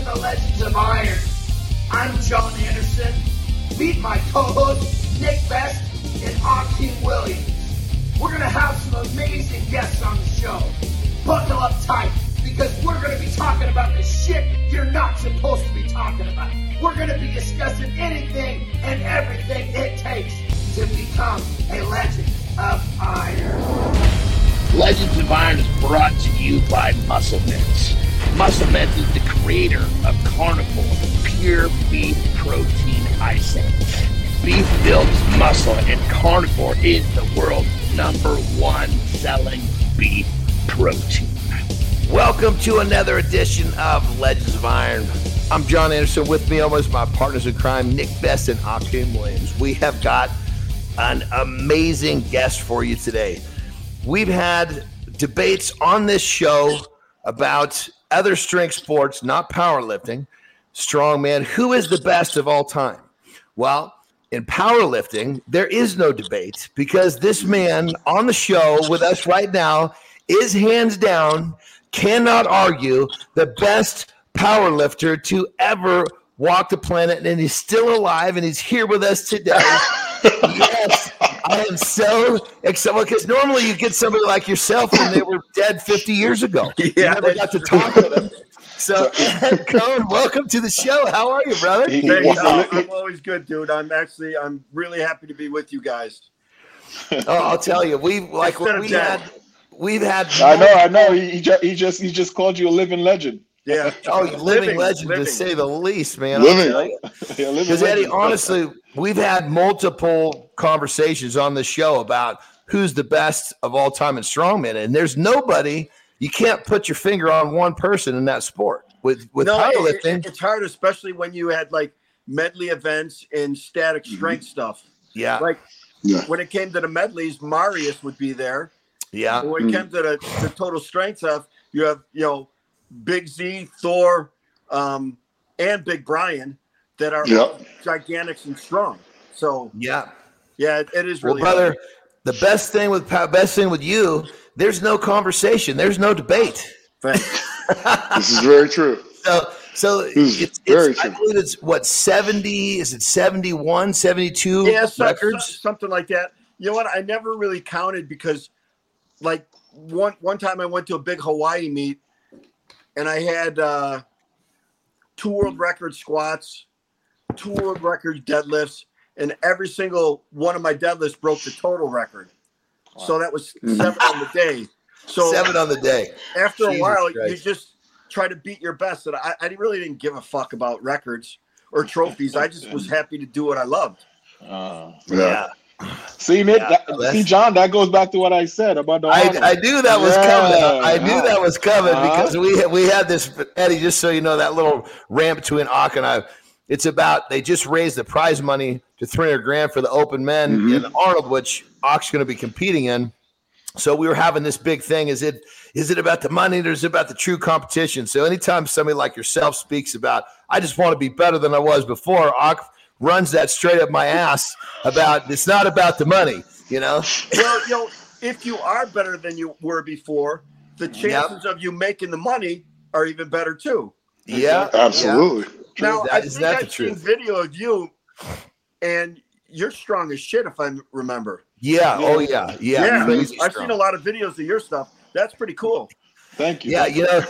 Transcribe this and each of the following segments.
to the Legends of Iron. I'm Jon Andersen. Meet my co-host Nick Best and Akim Williams. We're going to have some amazing guests on the show. Buckle up tight because we're going to be talking about the shit you're not supposed to be talking about. We're going to be discussing anything and everything it takes to become a legend of iron. Legends of Iron is brought to you by MuscleMeds. MuscleMeds is the creator of Carnivore Pure Beef Protein Isolate. Beef builds muscle, and Carnivore is the world's number one selling beef protein. Welcome to another edition of Legends of Iron. I'm Jon Andersen. With me, almost my partners in crime, Nick Best and Akim Williams. We have got an amazing guest for you today. We've had debates on this show about other strength sports, not powerlifting, strongman. Who is the best of all time? Well, in powerlifting, there is no debate because this man on the show with us right now is hands down, cannot argue, the best powerlifter to ever walk the planet. And he's still alive and he's here with us today. yes, I am so excited because normally you get somebody like yourself and they were dead 50 years ago. Yeah, you never got to talk to them. So, Ed Coan, welcome to the show. How are you, brother? Thanks. I'm, I'm always good, dude. I'm actually, I'm really happy to be with you guys. Oh, I'll tell you, we like Instead we dead. had, we've had. I know, I know. He, he, just, he just he just called you a living legend. Yeah. Oh, you living, legend living. to say the least, man. Living. Living. Yeah, Because Eddie, legend. honestly, we've had multiple conversations on the show about who's the best of all time in strongman, and there's nobody. You can't put your finger on one person in that sport. With with No, powerlifting, it- it's hard, especially when you had like medley events and static Mm-hmm. strength stuff. yeah, Like Yeah. when it came to the medleys, Marius would be there. yeah, And when it came to the, the total strength stuff, you have, you know, Big Z, Thor, um, and Big Brian that are Yep. gigantic and strong. So yeah. yeah, it, it is really Well, really brother, the best thing with best thing with you, there's no conversation, there's no debate. Thanks. This is very true. So, so is it's, very it's I true. believe it's what 70 is it 71 72 yeah, so- records so- something like that. You know what? I never really counted because, like, one one time I went to a big Hawaii meet, and I had uh, two world record squats, two world record deadlifts, and every single one of my deadlifts broke the total record. So that was seven on the day. So seven on the day after a while, Christ. you just try to beat your best. And I, I really didn't give a fuck about records or trophies. I just was happy to do what I loved. Uh, yeah, See, Nick, Yeah, that, see, Jon, that goes back to what I said about the. I. I knew that was Yeah, coming I knew that was coming Uh-huh. because we had, we had this Eddie just so you know that little rant between Ak and I it's about they just raised the prize money to 300 grand for the open men Mhm. in Arnold which Ak's going to be competing in so we were having this big thing is it is it about the money or is it about the true competition so anytime somebody like yourself speaks about i just want to be better than i was before Ak runs that straight up my ass about it's not about the money you know well, you know, if you are better than you were before, the chances of you making the money are even better too. yeah Absolutely. Now, That- I is think that the I've seen truth? video of you, and you're strong as shit, if I remember. yeah oh yeah yeah, crazy I've strong. seen a lot of videos of your stuff. That's pretty cool. Thank you. Yeah, you know,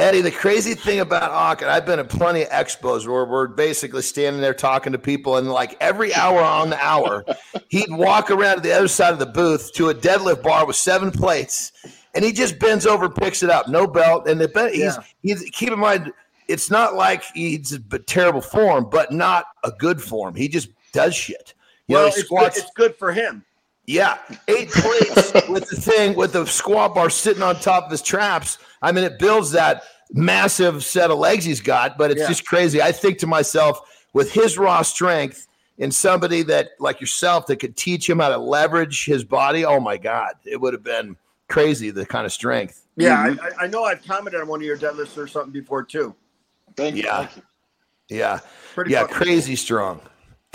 Eddie, the crazy thing about Hawk, and I've been at plenty of expos where we're basically standing there talking to people, and like every hour on the hour, he'd walk around to the other side of the booth to a deadlift bar with seven plates, and he just bends over and picks it up, no belt. And the bet he's, Yeah. he's keep in mind, it's not like he's a terrible form, but not a good form. He just does shit. You well, he it's good, it's good for him. Yeah, eight plates with the thing with the squat bar sitting on top of his traps. I mean, it builds that massive set of legs he's got, but it's Yeah. just crazy. I think to myself, with his raw strength and somebody that like yourself that could teach him how to leverage his body, oh my God, it would have been crazy the kind of strength. Yeah, Mm-hmm. I, I know I've commented on one of your deadlifts or something before too. Thank you. Yeah. Thank you. Yeah, Pretty yeah, fucking- crazy strong.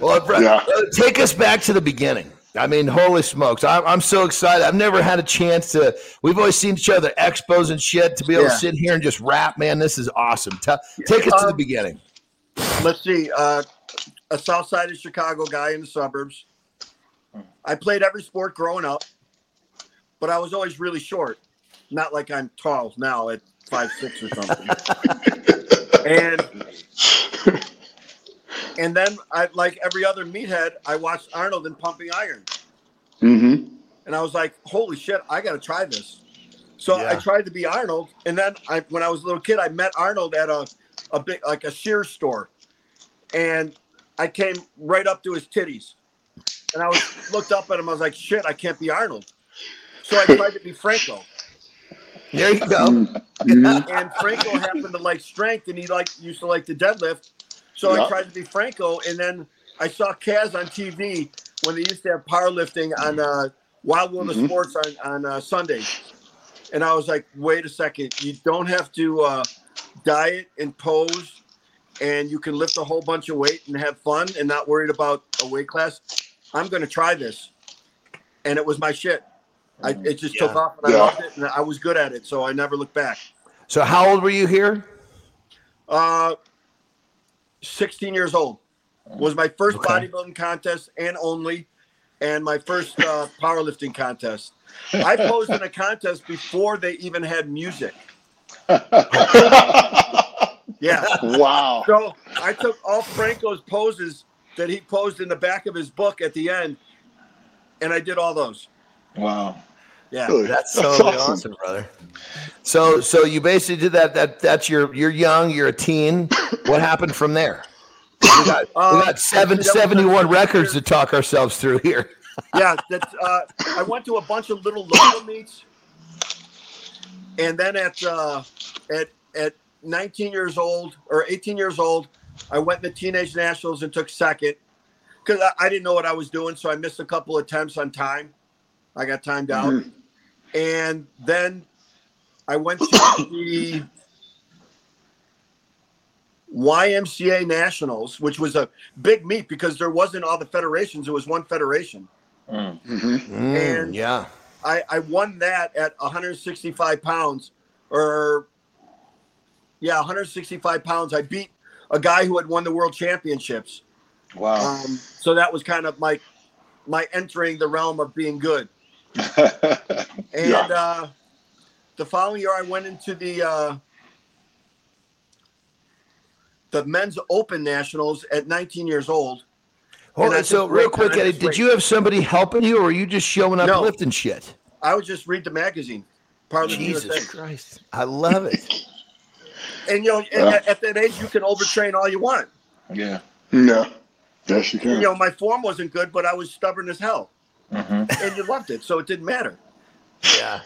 well, bro, Yeah. take us back to the beginning. I mean, holy smokes! I'm, I'm so excited. I've never had a chance to. We've always seen each other expos and shit. To be able Yeah. to sit here and just rap, man, this is awesome. Tell, take us to the Um, beginning. Let's see. Uh, a South Side of Chicago guy in the suburbs. I played every sport growing up, but I was always really short. Not like I'm tall now at five six or something. and and then I like every other meathead, I watched Arnold in Pumping Iron, Mm-hmm. and I was like, "Holy shit, I got to try this." So I tried to be Arnold, and then I, when I was a little kid, I met Arnold at a a big like a Sears store, and I came right up to his titties, and I was looked up at him. I was like, "Shit, I can't be Arnold." So I tried to be Franco, There you go. Mm-hmm. and Franco happened to like strength, and he like used to like the deadlift. So I tried to be Franco, and then I saw Kaz on TV when they used to have powerlifting on uh, Wild Wilderness Mhm. Sports on on uh, Sundays, and I was like, wait a second, you don't have to uh, diet and pose, and you can lift a whole bunch of weight and have fun and not worried about a weight class. I'm going to try this, and it was my shit. I, it just took off, and I Yeah. loved it, and I was good at it, so I never looked back. So, how old were you here? Uh, 16 years old was my first Okay. bodybuilding contest and only, and my first uh, powerlifting contest. I posed in a contest before they even had music. Yeah. wow. So I took all Franco's poses that he posed in the back of his book at the end, and I did all those. Wow. Yeah. Really? That's totally awesome. brother. So, so you basically did that. That that's your. You're young. You're a teen. What happened from there? We got, we Um, got seven, actually, that was 71 records to talk ourselves through here. yeah, that's. Uh, I went to a bunch of little local meets, and then at uh, at at 19 years old or 18 years old, I went to teenage nationals and took second because I, I didn't know what I was doing, so I missed a couple attempts on time. I got timed out, and then I went to the YMCA Nationals, which was a big meet because there wasn't all the federations; it was one federation. Mm. Mm-hmm. Mm, And- yeah. I, I won that at 165 pounds, or yeah, 165 pounds. I beat a guy who had won the world championships. Wow. Um, so that was kind of my my entering the realm of being good. And Yeah. uh, the following year, I went into the uh, the men's open nationals at 19 years old. Hold And on, so real quick, Eddie, did you have somebody helping you, or were you just showing up No. lifting shit? I would just read the magazine. Part of Jesus USA. Christ, I love it. And you know, Yeah. at, at that age, you can overtrain all you want. yeah. Yeah. Yes, you can. You know, my form wasn't good, but I was stubborn as hell, hmm and you loved it, so it didn't matter. Yeah.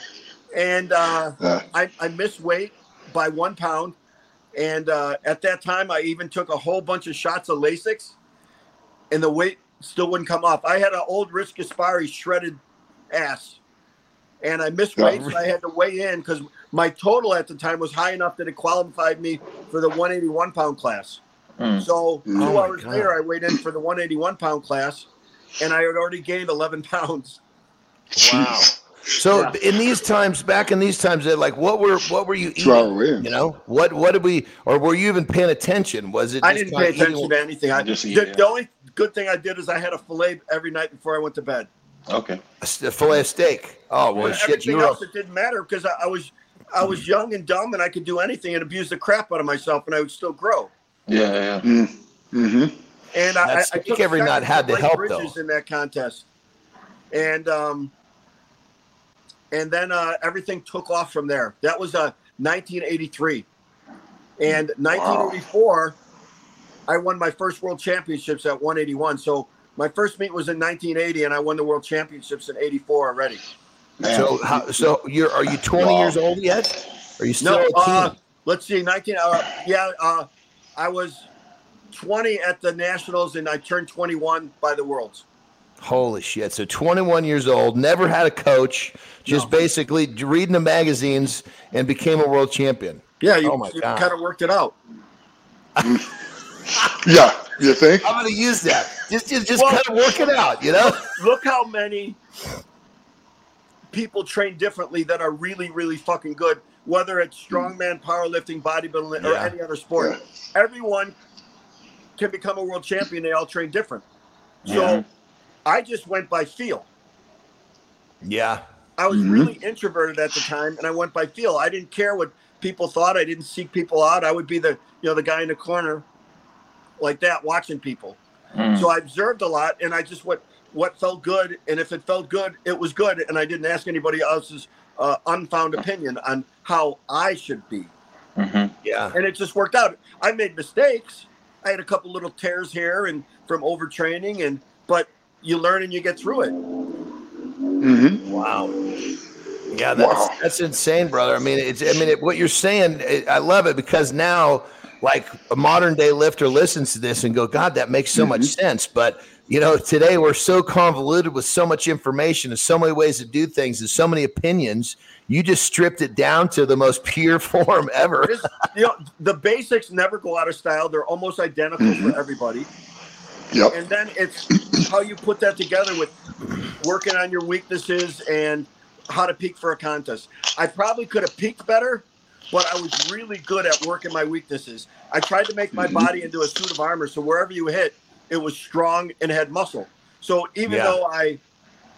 And uh, Yeah. I, I missed weight by one pound, and uh, at that time, I even took a whole bunch of shots of Lasix, and the weight still wouldn't come off. I had an old Rich Gaspari shredded ass, and I missed weight, so I had to weigh in because my total at the time was high enough that it qualified me for the 181 pound class. Mm. So two Oh hours God. later, I weighed in for the 181 pound class, and I had already gained 11 pounds. Wow. So Yeah. in these times, back in these times, Ed, like what were what were you eating? You know what what did we or were you even paying attention? Was it? I just didn't pay attention eating- to anything. I, Just the, the only good thing I did is I had a fillet every night before I went to bed. Okay. a fillet of steak. Oh well, But shit! Everything You were else, it didn't matter because I, I was I was young and dumb and I could do anything and abuse the crap out of myself and I would still grow. Yeah. Yeah. Mm. hmm And I, That I, I took every second night had to Blake help, Bridges though. in that contest, and um, and then uh, everything took off from there. That was uh, 1983, and 1984, I won my first world championships at 181. So my first meet was in 1980, and I won the world championships in '84 already. Man. So how, so you're are you 20 Wow. years old yet? Are you still No, a teen? uh, let's see, 19. Uh, yeah, uh, I was 20 at the nationals, and I turned 21 by the worlds. Holy shit! So 21 years old, never had a coach, just No. basically reading the magazines and became a world champion. Yeah, you, Oh you kind of worked it out. Yeah. You think? I'm going to use that. Just, just, just Well- kind of work it out, you know? Look how many people train differently that are really, really fucking good, whether it's strongman, powerlifting, bodybuilding, or any other sport. Everyone can become a world champion. They all train different. So Yeah. I just went by feel. Yeah. I was Mhm. really introverted at the time, and I went by feel. I didn't care what people thought. I didn't seek people out. I would be the you know the guy in the corner, like that, watching people. Mm. So I observed a lot, and I just what what felt good, and if it felt good, it was good, and I didn't ask anybody else's uh, unfound opinion on how I should be, Mhm. Yeah. and it just worked out. I made mistakes. I had a couple little tears here and from overtraining, and but you learn and you get through it. Mm-hmm. Wow. Yeah, that's Wow. that's insane, brother. I mean, it's I mean, it, what you're saying, it, I love it because now, like a modern day lifter listens to this and go, God, that makes so much sense. But you know, today we're so convoluted with so much information and so many ways to do things and so many opinions. You just stripped it down to the most pure form ever. Just, you know, the basics never go out of style. They're almost identical for mm-hmm. everybody. Yep. And then it's how you put that together with working on your weaknesses and how to peak for a contest. I probably could have peaked better, but I was really good at working my weaknesses. I tried to make my mm-hmm. body into a suit of armor, so wherever you hit, it was strong and had muscle. So even Yeah. though I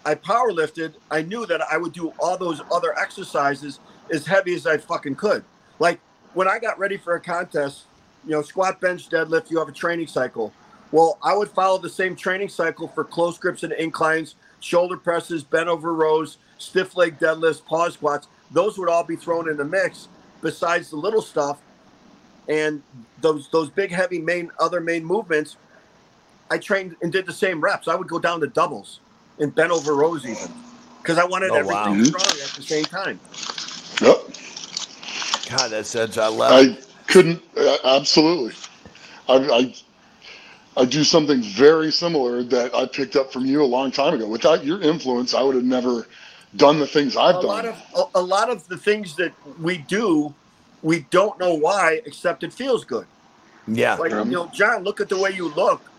I power lifted, I knew that I would do all those other exercises as heavy as I fucking could. Like when I got ready for a contest, you know, squat, bench, deadlift, you have a training cycle. Well, I would follow the same training cycle for close grips and inclines, shoulder presses, bent over rows, stiff leg deadlifts, pause squats. Those would all be thrown in the mix besides the little stuff. And those those big heavy main other main movements, I trained and did the same reps. I would go down to doubles and bent over rows even. Because I wanted Oh, everything wow. strong at the same time. Yep. God, that that's I love it. I couldn't uh, absolutely. I, I I do something very similar that I picked up from you a long time ago. Without your influence, I would have never done the things I've a done. lot of a, a lot of the things that we do, we don't know why, except it feels good. Yeah. Like Um, you know, Jon, look at the way you look.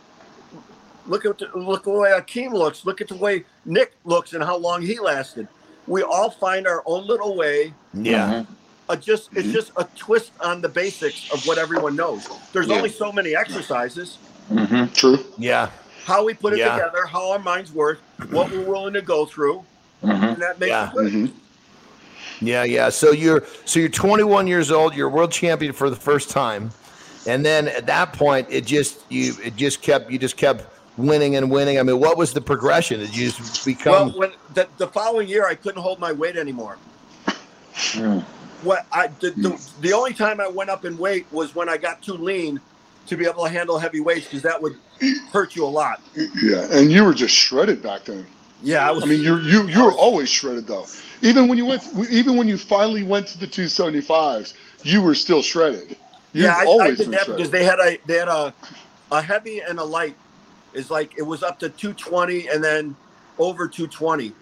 Look at the, look the way Akim looks. Look at the way Nick looks and how long he lasted. We all find our own little way. Yeah. Uh, just it's just a twist on the basics of what everyone knows. There's Yeah. only so many exercises. Mhm. True. Yeah. How we put it Yeah. together, how our minds work, what we're willing to go through, Mhm. and that makes Yeah. it good. hmm Yeah, yeah. So you're so you're 21 years old. You're world champion for the first time, and then at that point, it just you it just kept you just kept winning and winning. I mean, what was the progression? Did you just Well, when the, the following year, I couldn't hold my weight anymore. Mm. What I the, the, the only time I went up in weight was when I got too lean to be able to handle heavy weights because that would hurt you a lot. Yeah, and you were just shredded back then. Yeah, I was. I mean, you you you were always shredded though. Even when you went, even when you finally went to the 275s, you were still shredded. You've yeah, I, I always did been that because they had a they had a a heavy and a light is like it was up to 220 and then over 220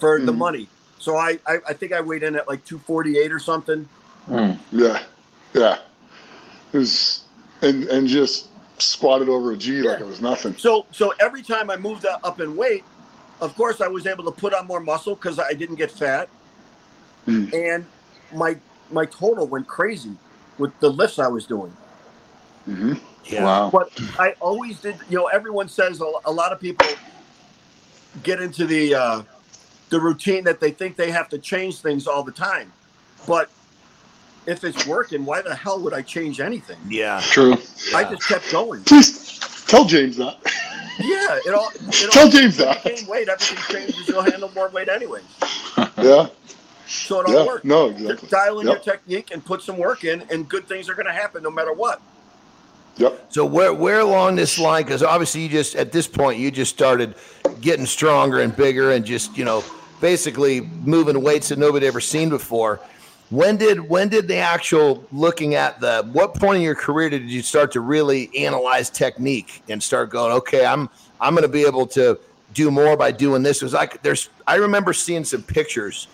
for the Mhm. money. So I, I I think I weighed in at like 248 or something. Mm. Yeah, yeah. It was, and and just squatted over a G like it was nothing. So so every time I moved up up in weight, of course I was able to put on more muscle because I didn't get fat, Mm. and my my total went crazy with the lifts I was doing. hmm yeah. Wow. But I always did. You know, everyone says a, a lot of people get into the uh, the routine that they think they have to change things all the time, but if it's working, why the hell would I change anything? Yeah. True. I Yeah. just kept going. Please tell James that. Yeah, it all. It Tell all James that. gain weight, everything changes. You'll handle more weight anyways. Yeah, So it all yeah. works. No, Just exactly. dial in Yep. your technique and put some work in, and good things are going to happen no matter what. Yep. So where where along this line? Because obviously you just at this point you just started getting stronger and bigger and just you know basically moving weights that nobody ever seen before. When did when did the actual looking at the what point in your career did you start to really analyze technique and start going okay I'm I'm going to be able to do more by doing this. It was like there's I remember seeing some pictures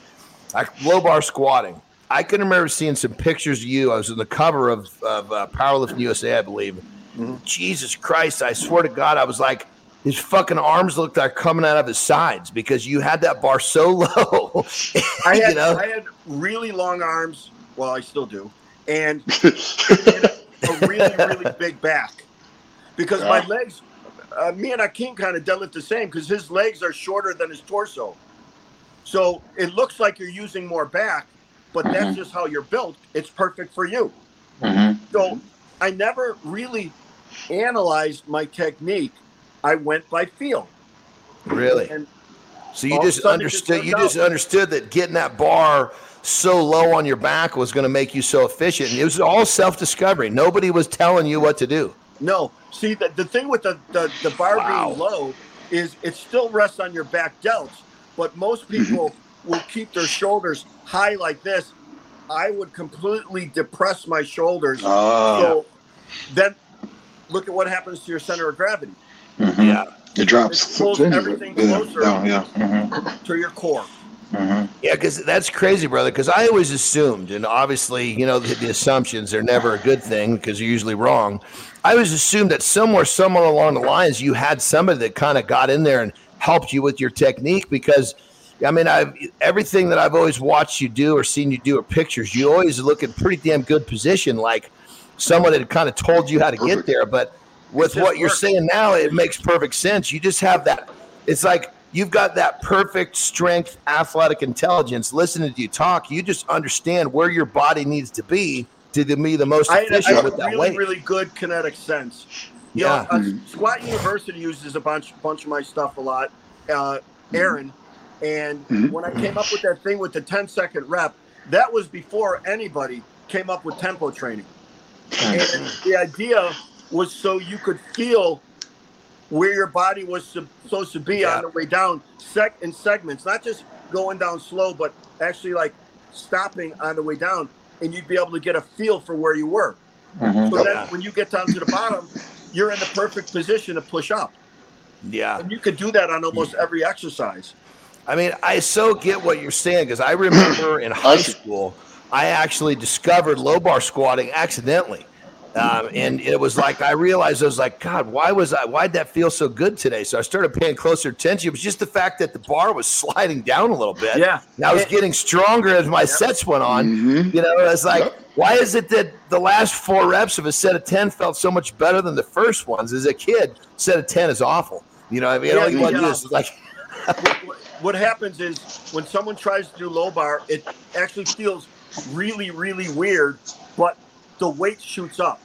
like low bar squatting. I can remember seeing some pictures of you. I was on the cover of, of uh, Powerlifting USA, I believe, Jesus Christ, I swear to God, I was like, his fucking arms looked like coming out of his sides because you had that bar so low. I you had know? I had really long arms. Well, I still do, and, and a really really big back because my legs. Uh, me and Akim kind of deadlift the same because his legs are shorter than his torso, so it looks like you're using more back, but that's just how you're built. It's perfect for you. Mhm. So I never really analyzed my technique. I went by feel, really? and So you all of a just understood. You just out. understood that getting that bar so low on your back was going to make you so efficient. And it was all self-discovery. Nobody was telling you what to do. No. See, the, the thing with the, the, the bar Wow. being low is it still rests on your back delts, but most people will keep their shoulders high like this. I would completely depress my shoulders. Ah. So then look at what happens to your center of gravity, Mhm. Yeah. It drops. It pulls in, everything yeah, closer. Down, yeah. Mhm. to your core. Mm-hmm. Yeah, because that's crazy, brother. Because I always assumed, and obviously, you know, the, the assumptions are never a good thing because you're usually wrong. I always assumed that somewhere, somewhere along the lines, you had somebody that kind of got in there and helped you with your technique. Because, I mean, I've everything that I've always watched you do or seen you do or pictures, you always look in pretty damn good position, like someone had kind of told you how to get there. But with what you're saying now, it makes perfect sense. You just have that. It's like you've got that perfect strength, athletic intelligence. Listening to you talk, you just understand where your body needs to be to be the most I I efficient with that really, weight. really good kinetic sense. You Yeah. know, uh, Squat University uses a bunch, bunch of my stuff a lot. Uh, Aaron, and Mhm. when I came up with that thing with the 10 second rep, that was before anybody came up with tempo training. And the idea was so you could feel where your body was supposed to be Yeah. on the way down, sec in segments, not just going down slow, but actually like stopping on the way down, and you'd be able to get a feel for where you were. Mhm. So then when you get down to the bottom, you're in the perfect position to push up. yeah. And you could do that on almost every exercise. I mean, I so get what you're saying because I remember in high school, I actually discovered low bar squatting accidentally. Um, and it was like I realized I was like, God, why was I? Why'd that feel so good today? So I started paying closer attention. It was just the fact that the bar was sliding down a little bit. Yeah. and I was getting stronger as my sets went on. Mhm. You know, it's like, Yep. why is it that the last four reps of a set of ten felt so much better than the first ones? As a kid, set of ten is awful. You know, I mean, Yeah, all you want to do is like, what, what- what happens is when someone tries to do low bar, it actually feels really, really weird, but the weight shoots up.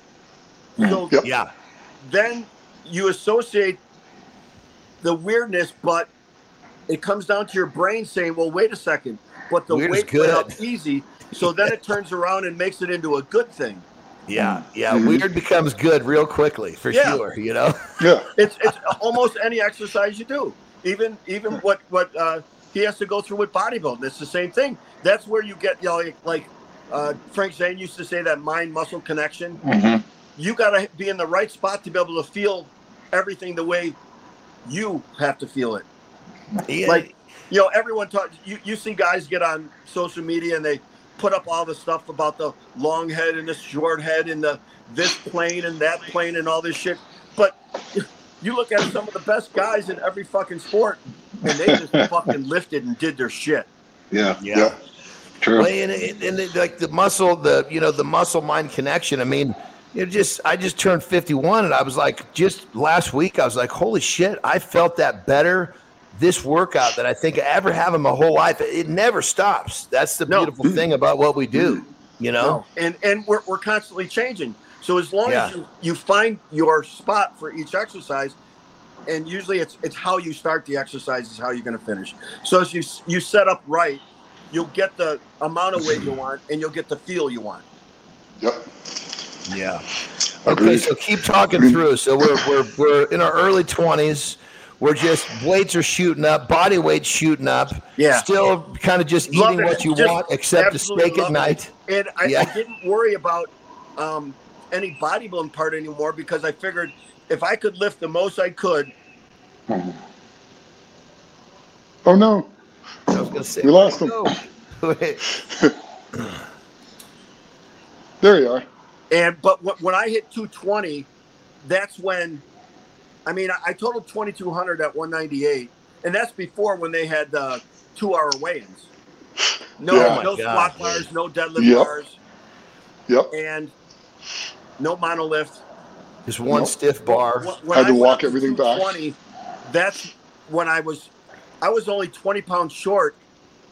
So Yep. yeah, then you associate the weirdness, but it comes down to your brain saying, well, wait a second, but the Weird is weight went up easy. So then it turns around and makes it into a good thing. Yeah, yeah. Mhm. Weird becomes good real quickly, for Yeah. sure. You know. Yeah. It's it's almost any exercise you do. Even even what what uh, he has to go through with bodybuilding. It's the same thing. That's where you get you know like, like uh, Frank Zane used to say that mind muscle connection. Mhm. You got to be in the right spot to be able to feel everything the way you have to feel it. Yeah, Like you know, everyone talks. You you see guys get on social media and they put up all the stuff about the long head and the short head and the this plane and that plane and all this shit. But you look at some of the best guys in every fucking sport, and they just fucking lifted and did their shit. Yeah. yeah. Yeah. True. Well, and, and, and it- like the muscle, the you know the muscle mind connection. I mean, it just I just turned 51, and I was like, just last week, I was like, holy shit, I felt that better this workout that I think I ever have in my whole life. It never stops. That's the No. beautiful thing about what we do. You know. And and we're we're constantly changing. So as long Yeah. as you, you find your spot for each exercise, and usually it's it's how you start the exercise is how you're going to finish. So as you you set up right, you'll get the amount of weight you want, and you'll get the feel you want. Yep. Yeah. Okay, Agreed. so keep talking through. So we're we're we're in our early twenties. We're just weights are shooting up, body weight's shooting up. Yeah. Still kind of just Love eating it. what you Just want, except the absolutely steak at love it. night. And I, Yeah. I didn't worry about um, any bodybuilding part anymore because I figured if I could lift the most I could. Oh no. I was gonna say We lost him. There you are. and but when I hit 220, that's when, I mean, I, I totaled 2,200 at 198, and that's before when they had the two-hour weigh-ins. No, Yeah. no Oh squat God, bars, no deadlift Yep. bars, Yep. and no monolift. Just one Nope. stiff bar. Wh- When Had to went walk everything back. 220, That's when I was, I was only 20 pounds short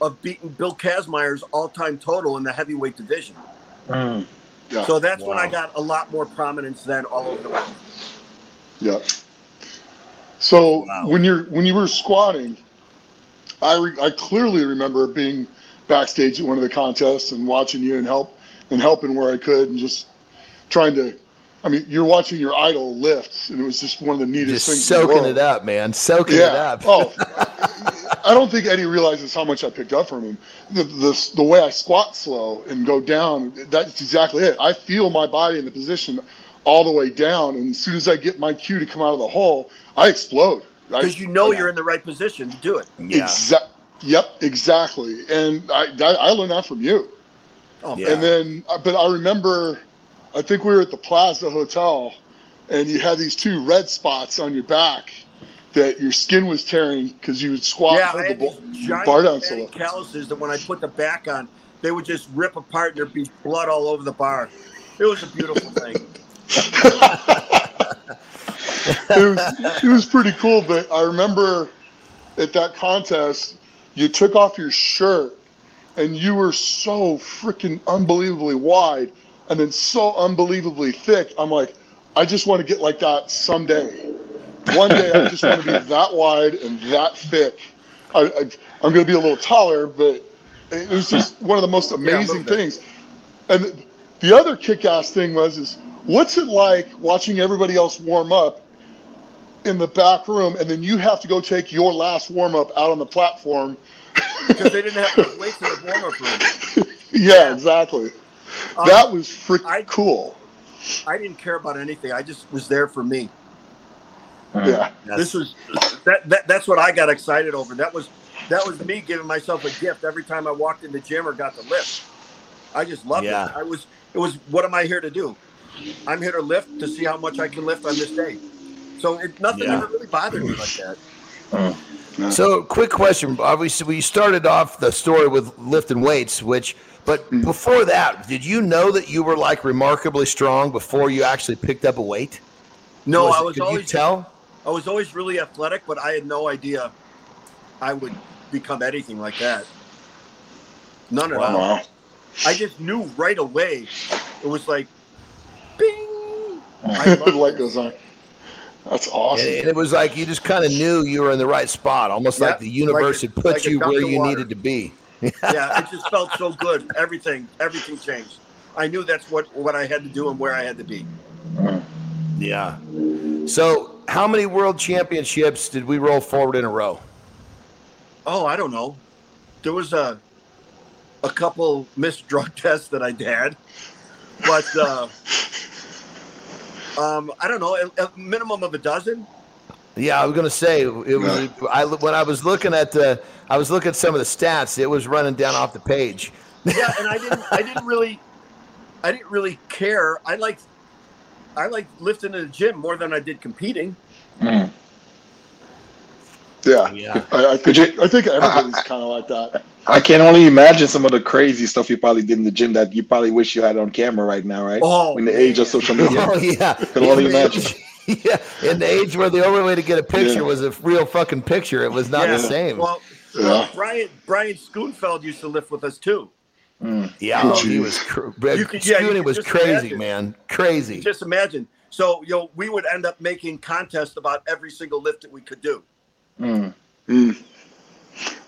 of beating Bill Kazmaier's all-time total in the heavyweight division. Mm. Yeah. So that's when I got a lot more prominence than all over the world. Yeah. So Wow. when you're when you were squatting, I re, I clearly remember being backstage at one of the contests and watching you and help and helping where I could and just trying to. I mean, you're watching your idol lift, and it was just one of the neatest Just things. in the soaking world. it up, man. Soaking it up. oh, I don't think Eddie realizes how much I picked up from him. The, the the way I squat slow and go down, that's exactly it. I feel my body in the position all the way down, and as soon as I get my cue to come out of the hole, I explode. Because you know you're in the right position to do it. Yeah. Exa- yep, exactly. And I, I I learned that from you. Oh, Yeah. And then, but I remember, I think we were at the Plaza Hotel, and you had these two red spots on your back that your skin was tearing because you would squat yeah, I the had bo- these giant bar down so calluses that when I put the back on, they would just rip apart and there'd be blood all over the bar. It was a beautiful thing. it was it was pretty cool. But I remember at that contest, you took off your shirt, and you were so freaking unbelievably wide, and then so unbelievably thick. I'm like, I just want to get like that someday. One day, I just want to be that wide and that thick. I, I'm going to be a little taller, but it was just one of the most amazing bit. things. And the other kick-ass thing was is what's it like watching everybody else warm up in the back room, and then you have to go take your last warm up out on the platform. Because they didn't have enough weights in the warm-up room. yeah, exactly. Um, that was freaking I- cool. I didn't care about anything. I just was there for me. Yeah, This was that, that that's what I got excited over. That was that was me giving myself a gift every time I walked in the gym or got the lift. I just loved Yeah. it. I was it was what am I here to do? I'm here to lift to see how much I can lift on this day. So it, nothing Yeah. ever really bothered me like that. So, quick question. Obviously, we started off the story with lifting weights, which, but before that, did you know that you were like remarkably strong before you actually picked up a weight? No, Was I was could always you tell? I was always really athletic, but I had no idea I would become anything like that. None at Wow. all. I just knew right away. It was like, bing. I the loved light goes on. That's awesome. and it was like you just kind of knew you were in the right spot, almost Yeah, like the universe like a- had put like you where you water. needed to be. Yeah, it just felt so good. Everything, everything changed. I knew that's what what I had to do and where I had to be. Yeah. So, how many world championships did we roll forward in a row? Oh, I don't know. There was a a couple missed drug tests that I had, but uh, um, I don't know. A, a minimum of a dozen. Yeah, I was gonna say it was. I when I was looking at the, I was looking at some of the stats. It was running down off the page. Yeah, and I didn't. I didn't really. I didn't really care. I like. I like lifting in the gym more than I did competing. Mm. yeah, Yeah. I, I Could think you- I think everybody's kind of like that. I can only imagine some of the crazy stuff you probably did in the gym that you probably wish you had on camera right now, right? Oh, in the age of social media. Oh yeah. Can only imagine. Age- Yeah, in the age where the only way to get a picture Yeah. was a real fucking picture. It was not Yeah. the same. Well, Yeah. well, Brian Brian Schoonfeld used to lift with us too. yeah, Oh, he was. Cr- You could- yeah, you was crazy, imagine. man. Crazy. Just imagine. So, you know, we would end up making contests about every single lift that we could do. Mm. Mm.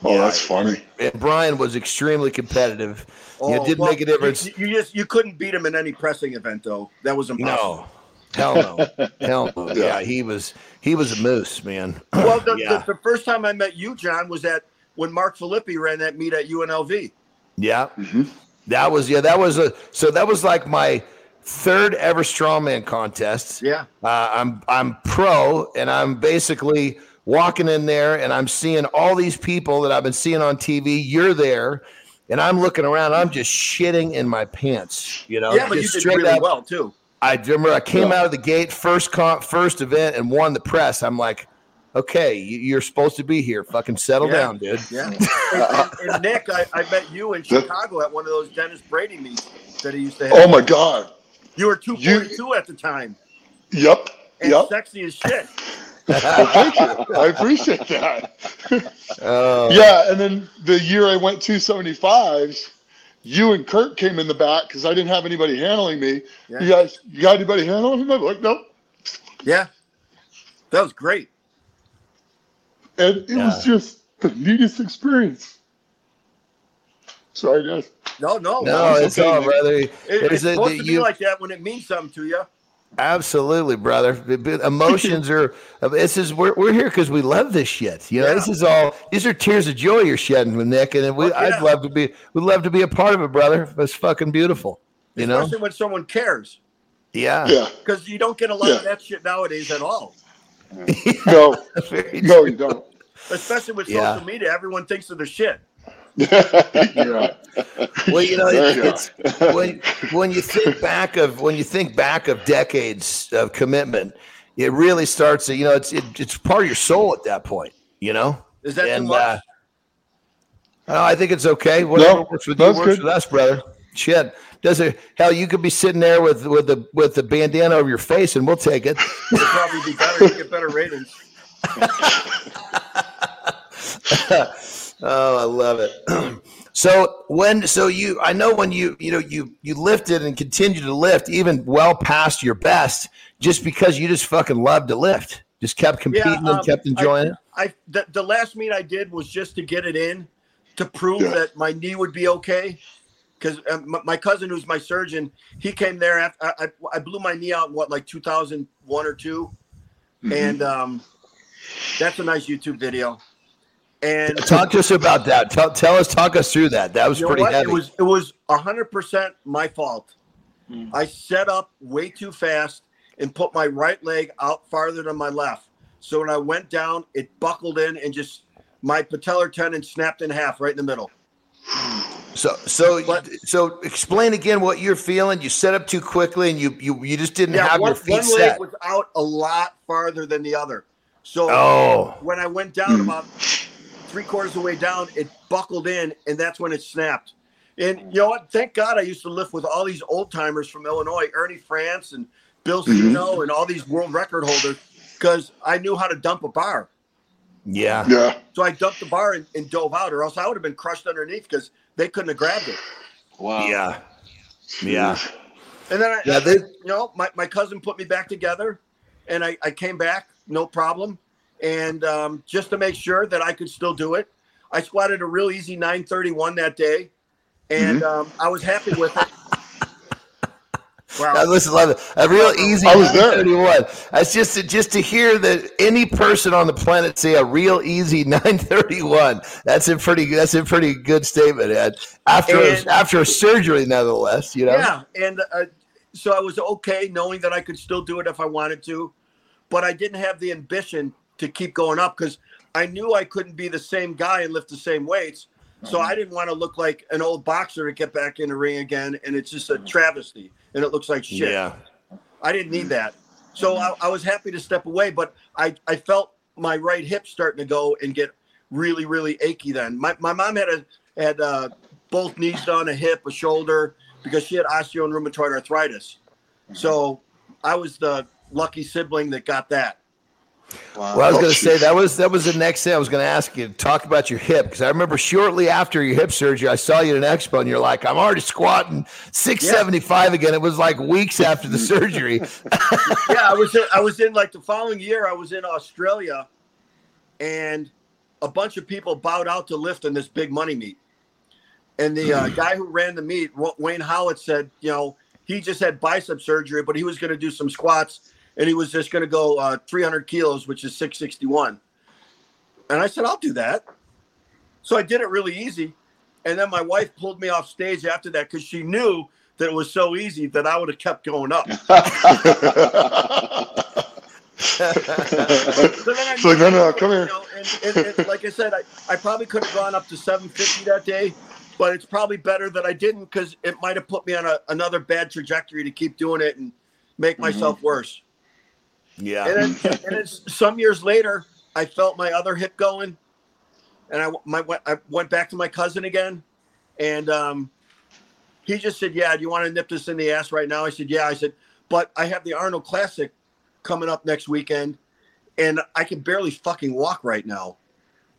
Oh, Yeah. that's funny. and Brian was extremely competitive. it Oh, did well, make a difference. You, you just you couldn't beat him in any pressing event though. That was impossible. No, hell no, hell no. Yeah. Yeah, he was. He was a moose, man. Well, the, Yeah. the, the first time I met you, Jon, was at when Mark Philippi ran that meet at UNLV. Yeah. Mhm. That was yeah, that was a so that was like my third ever strongman contest. Yeah. Uh, I'm I'm pro and I'm basically walking in there and I'm seeing all these people that I've been seeing on TV. You're there and I'm looking around, I'm just shitting in my pants, you know. yeah, but you did really up. well too. I remember I came out of the gate first comp, first event and won the press. I'm like, okay, you- you're supposed to be here. Fucking settle Yeah. down, dude. Yeah. and, and- and Nick, I, I met you in Chicago at one of those Dennis Brady meets that he used to have. Oh my god. You were 242 at the time Yep. and Yep. sexy as shit. Well, thank you. I appreciate that. Oh, Yeah, and then the year I went 275s, you and Kurt came in the back because I didn't have anybody handling me. Yeah. You guys, you got anybody handling me? I'm like, nope. Yeah. That was great. And it was just the neatest experience. Sorry, guys. No, no. No, it's it's okay, all, man. brother. It- There's it's supposed the- to be you- like that when it means something to you. Absolutely, brother. The- the Emotions are. This is we're, we're here because we love this shit. You know, Yeah. this is all. These are tears of joy you're shedding with Nick, and we. Oh, Fuck yeah. I'd love to be. We'd love to be a part of it, brother. It's fucking beautiful. You know. Especially when someone cares. Yeah. Yeah. Because you don't get a lot of that shit nowadays at all. No, no, you don't. Especially with Yeah. social media. Everyone thinks of their shit. Yeah. Well, you know, There it, you go. it's when when you think back of when you think back of decades of commitment, it really starts to you know it's it, it's part of your soul at that point. You know, Is that and too much? uh, oh, I think it's okay. Whatever No, works with you works good. with us, brother. Shit, does it? Hell, you could be sitting there with with the with the bandana over your face, and we'll take it. It'd probably be better. You get better ratings. Oh, I love it. so when so you I know when you you know you you lifted and continue to lift even well past your best just because you just fucking love to lift. Just kept competing um, and kept enjoying it. I the, the last meet I did was just to get it in to prove Yeah. that my knee would be okay. Because um, my, my cousin, who's my surgeon, he came there. After, I, I I blew my knee out in what like 2001 or 2 Mm-hmm. and um, that's a nice YouTube video. And Talk to us about that. Tell, tell us, talk us through that. That was you know pretty what? heavy. It was it was hundred percent my fault. Hmm. I set up way too fast and put my right leg out farther than my left. So when I went down, it buckled in and just my patellar tendon snapped in half right in the middle. so so But- so explain again what you're feeling. You set up too quickly and you you, you just didn't Yeah, have one, your feet one leg was out a lot farther than the other. So Oh, when I went down about three quarters of the way down, it buckled in, and that's when it snapped. And you know what? Thank God I used to lift with all these old timers from Illinois, Ernie Frantz and Bill mm-hmm. Seno, and all these world record holders, because I knew how to dump a bar. yeah. Yeah. So I dumped the bar and, and dove out, or else I would have been crushed underneath because they couldn't have grabbed it. Wow. Yeah. Yeah. And then I, Yeah, they- you know, my, my cousin put me back together, and I, I came back, no problem. And um, just to make sure that I could still do it, I squatted a real easy 931 that day, and Mm-hmm. um, I was happy with it. I Wow. listen, love it. A real easy. I was there. 931. That's just to, just to hear that any person on the planet say a real easy 931. That's a pretty. That's a pretty good statement, Ed. After And- a, after a surgery, nonetheless. You know. Yeah, and uh, so I was okay knowing that I could still do it if I wanted to, but I didn't have the ambition to keep going up because I knew I couldn't be the same guy and lift the same weights. So mm-hmm. I didn't want to look like an old boxer to get back in the ring again, and it's just a mm-hmm. travesty, and it looks like shit. Yeah. I didn't need mm-hmm. that. So I, I was happy to step away, but I, I felt my right hip starting to go and get really, really achy then. My, my mom had a had uh, both knees done, a hip, a shoulder, because she had osteo and rheumatoid arthritis. So I was the lucky sibling that got that. Wow. Well, I was Oh, going to say that was that was the next thing I was going to ask you. Talk about your hip because I remember shortly after your hip surgery, I saw you at an expo, and you're like, "I'm already squatting 675 again." It was like weeks after the surgery. yeah, I was in, I was in like the following year. I was in Australia, and a bunch of people bowed out to lift in this big money meet. And the uh, guy who ran the meet, Wayne Howlett, said, you know, he just had bicep surgery, but he was going to do some squats, and he was just going to go uh, 300 kilos, which is 661. And I said, I'll do that. So I did it really easy. And then my wife pulled me off stage after that because she knew that it was so easy that I would have kept going up. So then I It's like, no, no, come here. know, and, and, and like I said, I, I probably could have gone up to 750 that day, but it's probably better that I didn't because it might have put me on a, another bad trajectory to keep doing it and make myself worse. Yeah. And then, and then some years later, I felt my other hip going, and I my went I went back to my cousin again, and um, he just said, "Yeah, do you want to nip this in the ass right now?" I said, "Yeah." I said, "But I have the Arnold Classic coming up next weekend, and I can barely fucking walk right now."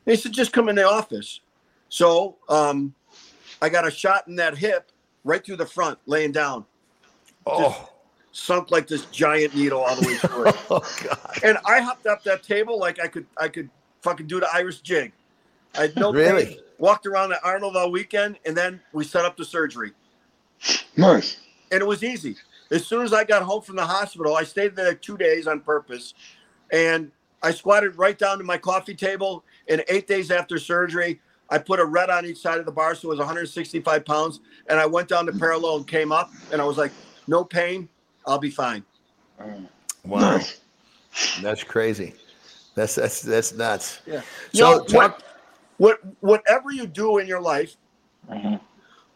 And he said, "Just come in the office." So um, I got a shot in that hip right through the front, laying down, oh. Sunk like this giant needle all the way through oh God. and I hopped up that table like I could I could fucking do the Irish jig. I had no Really? pain. Walked around at Arnold all weekend, and then we set up the surgery, Nice. and it was easy. As soon as I got home from the hospital, I stayed there two days on purpose, and I squatted right down to my coffee table. And eight days after surgery, I put a red on each side of the bar, so it was 165 pounds, and I went down to parallel and came up, and I was like, "No pain, I'll be fine." Wow. Nice. That's crazy. That's that's that's nuts. Yeah. So So talk, what, what whatever you do in your life Mhm.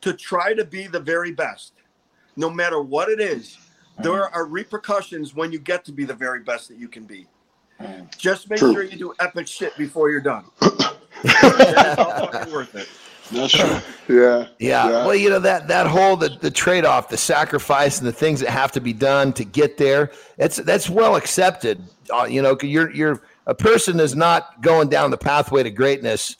to try to be the very best, no matter what it is, there are repercussions when you get to be the very best that you can be. Just make True. sure you do epic shit before you're done. That's all fucking worth it. That's true. Yeah. Yeah. Well, you know that that whole the, the trade off, the sacrifice, and the things that have to be done to get there. That's that's well accepted. Uh, you know, you're you're a person is not going down the pathway to greatness.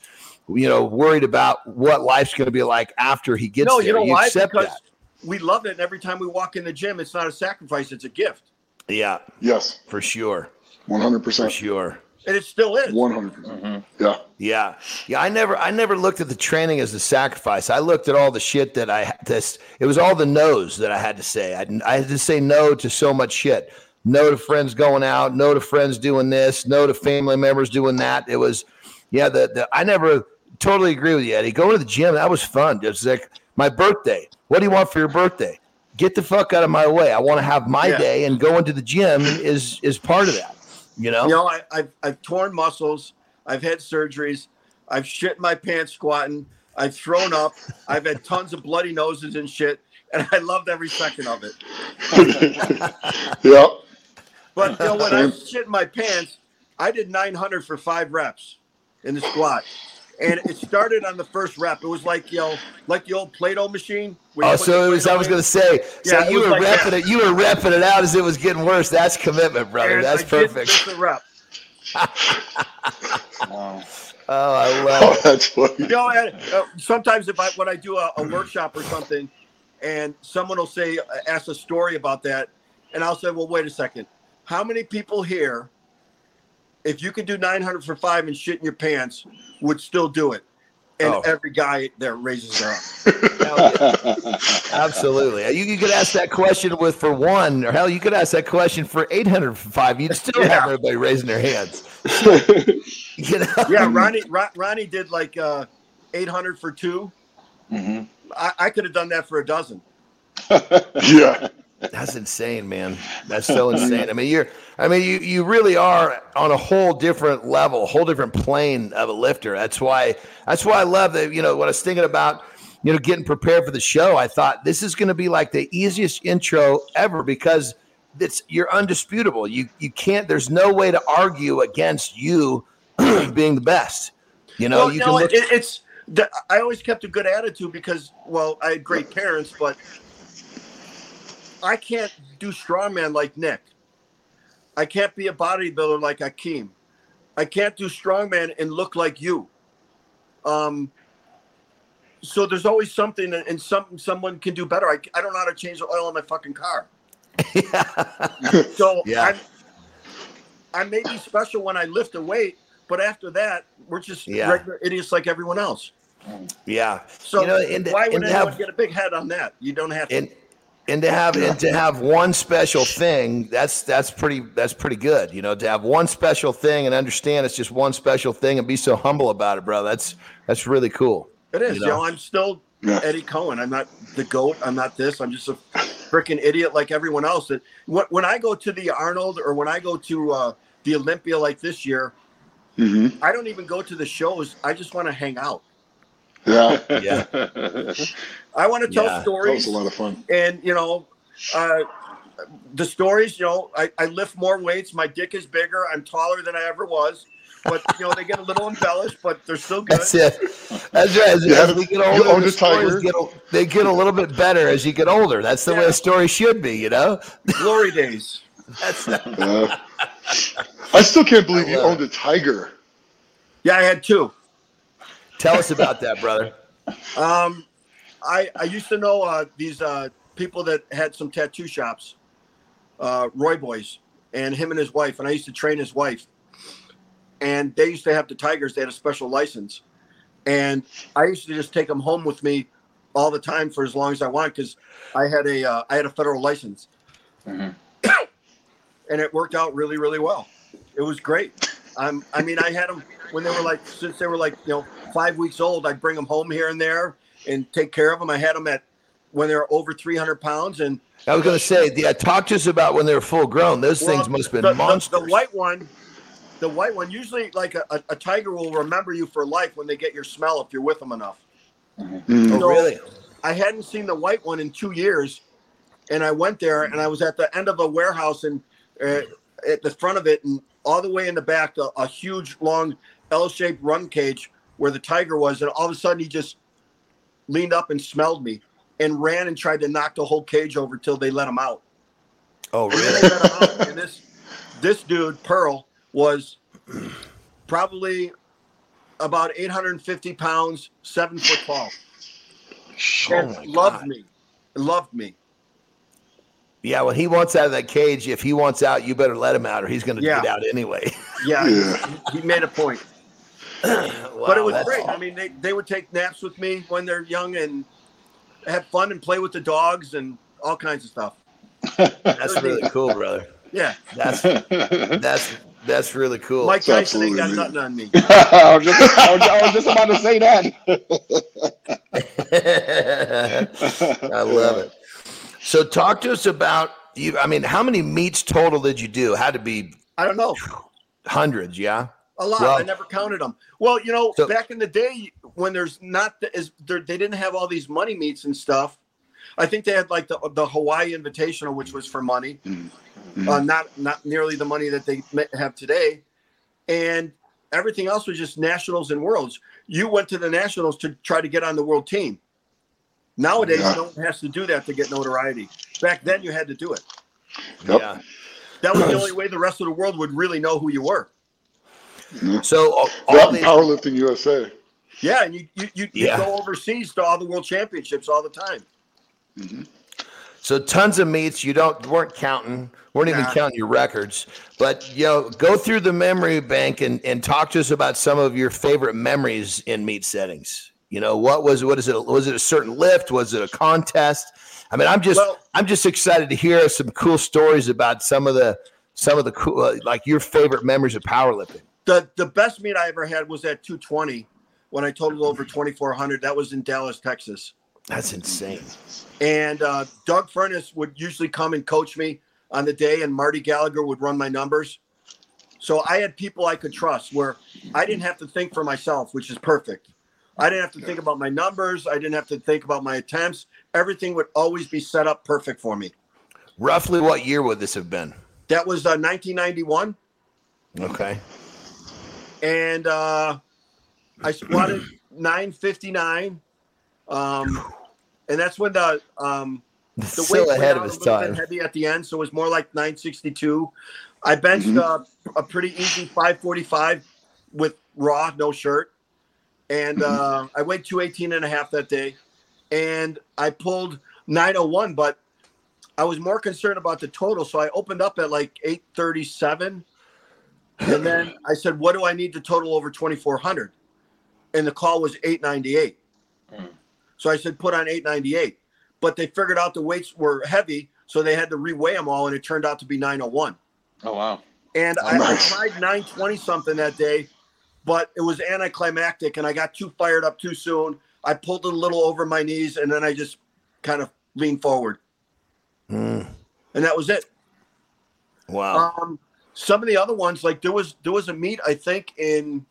You know, worried about what life's going to be like after he gets no, there. you know why? accept Because that. we love it, and every time we walk in the gym, it's not a sacrifice; it's a gift, Yeah, Yes. for sure, One hundred for percent. sure. And it still is. One hundred percent. Mm-hmm. Yeah. Yeah, yeah. I never, I never looked at the training as a sacrifice. I looked at all the shit that I had. This, it was all the no's that I had to say. I, I had to say no to so much shit. No to friends going out. No to friends doing this. No to family members doing that. It was, yeah. The, the I never totally agree with you, Eddie. Going to the gym that was fun. Just like my birthday. What do you want for your birthday? Get the fuck out of my way. I want to have my Yeah. day, and going to the gym is is part of that. You know. You know, I, I've I've torn muscles. I've had surgeries. I've shit my pants squatting. I've thrown up. I've had tons of bloody noses and shit, and I loved every second of it. Yep. But you know, when I shit my pants, I did 900 for five reps in the squat, and it started on the first rep. It was like you know, like the old Play-Doh machine. Oh, so the it was. I Play-Doh was going to say. So Yeah, you were like repping that. it. You were repping it out as it was getting worse. That's commitment, brother. and That's I perfect. miss a rep. Wow. Oh, I love Oh, that's funny. You know, and, uh, sometimes if I when I do a, a workshop or something, and someone will say ask a story about that, and I'll say, well, wait a second, how many people here, if you could do 900 for five and shit in your pants, would still do it? And Oh. every guy there raises their arm. Absolutely. You, you could ask that question with for one, or hell, you could ask that question for eight hundred for five. You'd still have everybody raising their hands. You know? Yeah, Ronnie Ron, Ronnie did like uh, 800 for two. Mhm. I, I could have done that for a dozen. Yeah. That's insane, man. That's so insane. I mean, you're. I mean, you you really are on a whole different level, whole different plane of a lifter. That's why. That's why I love that. You know, when I was thinking about, you know, getting prepared for the show, I thought this is going to be like the easiest intro ever because it's you're undisputable. You you can't. There's no way to argue against you being the best. You know, well, you no, can look. it, it's. I always kept a good attitude because, well, I had great parents, but I can't do strongman like Nick. I can't be a bodybuilder like Akim. I can't do strongman and look like you. Um. So there's always something, and- some someone can do better. I, I don't know how to change the oil in my fucking car. So Yeah. I'm, I may be special when I lift a weight, but after that, we're just Yeah. regular idiots like everyone else. yeah. So You know, and- why would anyone have- get a big head on that? You don't have to. and and to have and to have one special thing that's that's pretty that's pretty good you know to have one special thing and understand it's just one special thing and be so humble about it bro that's that's really cool it is. you You know? know, I'm still Yeah. Eddie Coan. I'm not the goat. I'm not this. I'm just a freaking idiot like everyone else. That when, when I go to the Arnold or when I go to uh, the Olympia like this year, hmm I don't even go to the shows. I just want to hang out. Yeah. yeah I want to tell Yeah. That was a lot of fun. and you know uh, the stories, you know, I, I lift more weights. My dick is bigger. I'm taller than I ever was. But you know, they get a little embellished, but they're still good. That's it. That's right. As, You as have- we get you older, own the a stories tiger. get a, they get a little bit better as you get older. That's the way a story should be, you know. Glory days. That's Uh, I still can't believe you owned a tiger. Yeah, I had two. Tell us about that, brother. Um, I I used to know uh, these uh, people that had some tattoo shops, uh, Roy Boys, and him and his wife, and I used to train his wife. And they used to have the tigers. They had a special license, and I used to just take them home with me all the time for as long as I want because I had a uh, I had a federal license, Mhm. and it worked out really really well. It was great. Um, I mean, I had them when they were like since they were like you know five weeks old. I'd bring them home here and there and take care of them. I had them at when they were over 300 pounds, and I was going to say, yeah, talk to us about when they were full grown. Those Well, things must have been the, the- monsters. The, white one, the white one, usually like a, a, a tiger will remember you for life when they get your smell if you're with them enough. Mm. oh, so- really? I hadn't seen the white one in two years, and I went there and I was at the end of a warehouse and uh, at the front of it and all the way in the back, a, a huge long L-shaped run cage where the tiger was, and all of a sudden he just leaned up and smelled me and ran and tried to knock the whole cage over till they let him out. Oh, really? out, and this this dude Pearl was probably about 850 pounds, seven foot tall, Oh, and loved God. me, loved me. Yeah, when he wants out of that cage, if he wants out, you better let him out, or he's going to Yeah. get out anyway. Yeah, Yeah. He, he made a point, Wow, but it was that's- great. I mean, they, they would take naps with me when they're young and have fun and play with the dogs and all kinds of stuff. That's really cool, brother. Yeah, That's that's that's really cool. Mike Tyson ain't got absolutely nothing on me. I, was just, I, was, I was just about to say that. I love it. So talk to us about you. I mean, how many meets total did you do? Had to be I don't know. hundreds, yeah. A lot. Well- I never counted them. Well, you know, So- back in the day when there's not the, as there, they didn't have all these money meets and stuff. I think they had like the the Hawaii Invitational, which was for money, uh, not not nearly the money that they have today, and everything else was just nationals and worlds. You went to the nationals to try to get on the world team. Nowadays, Yeah. no one has to do that to get notoriety. Back then, you had to do it. Yep. Yeah. That was the only way the rest of the world would really know who you were. Mm-hmm. So uh, all, all That powerlifting USA. Yeah, and you you you, you Yeah. go overseas to all the world championships all the time. Mm-hmm. so tons of meets. You don't weren't counting, weren't even Nah. counting your records. But you know, go through the memory bank and and talk to us about some of your favorite memories in meet settings. You know, what was what is it? Was it a certain lift? Was it a contest? I mean, I'm just Well- I'm just excited to hear some cool stories about some of the some of the cool uh, like your favorite memories of powerlifting. The the best meet I ever had was at 220 when I totaled over 2400. That was in Dallas, Texas. That's insane. And uh, Doug Furnas would usually come and coach me on the day, and Marty Gallagher would run my numbers. So I had people I could trust where I didn't have to think for myself, which is perfect. I didn't have to think about my numbers. I didn't have to think about my attempts. Everything would always be set up perfect for me. Roughly what year would this have been? That was uh, 1991. Okay. and uh, I squatted 959. Um, and that's when the um, the Still weight ahead of his time. heavy at the end, so it was more like 962. I benched uh, a pretty easy 545 with raw, no shirt, and uh, I weighed 218 and a half that day, and I pulled 901, but I was more concerned about the total, so I opened up at like 837. And then I said, "What do I need to total over 2400?" And the call was 898. Mm. So I said, "Put on 898." But they figured out the weights were heavy, so they had to reweigh them all, and it turned out to be 901. Oh wow. And Oh, I, nice. I tried 920 something that day, but it was anticlimactic, and I got too fired up too soon. I pulled it a little over my knees, and then I just kind of leaned forward, Mm, and that was it. wow. Um, some of the other ones, like there was there was a meet I think in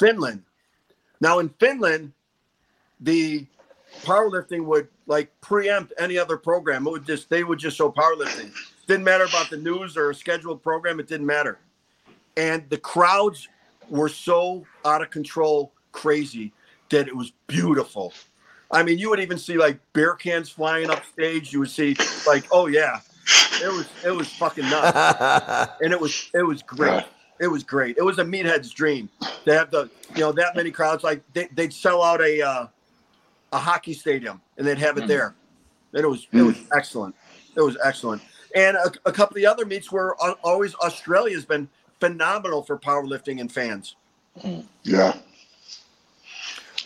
Finland. Now in Finland, the powerlifting would like preempt any other program. It would just they would just show powerlifting. Didn't matter about the news or a scheduled program. It didn't matter, and the crowds were so out of control, crazy that it was beautiful. I mean, you would even see like beer cans flying up stage. You would see like, oh yeah, it was it was fucking nuts, and it was it was great. It was great. It was a meathead's dream to have the you know that many crowds. Like they, they'd sell out a uh, a hockey stadium and they'd have it Mm. there. And it was it was excellent. It was excellent. And a, a couple of the other meets were always Australia's been phenomenal for powerlifting and fans. Yeah.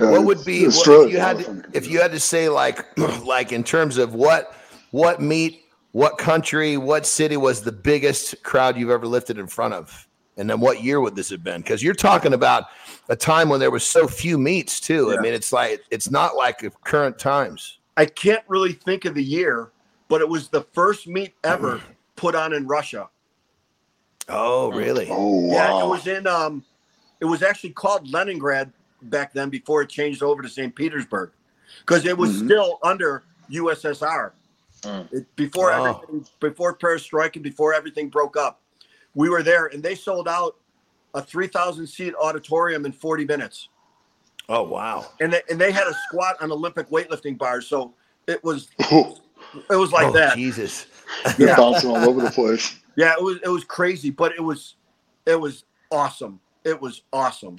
Yeah, what would be what, if you had to, if you had to say like like in terms of what what meet what country what city was the biggest crowd you've ever lifted in front of and then what year would this have been because you're talking about a time when there was so few meets too i mean it's like it's not like current times I can't really think of the year, but it was the first meet ever put on in Russia. Oh really Oh wow. Yeah, it was in um it was actually called Leningrad back then before it changed over to St. Petersburg. Because it was Mhm. still under USSR. Mm. It, before Oh. everything before perestroika, and before everything broke up. We were there and they sold out a 3,000 seat auditorium in 40 minutes. oh wow And they, and they had a squat on Olympic weightlifting bars. So it was it was like oh, that. jesus you're Yeah. bouncing all over the place. Yeah, it was it was crazy, but it was it was awesome. It was awesome.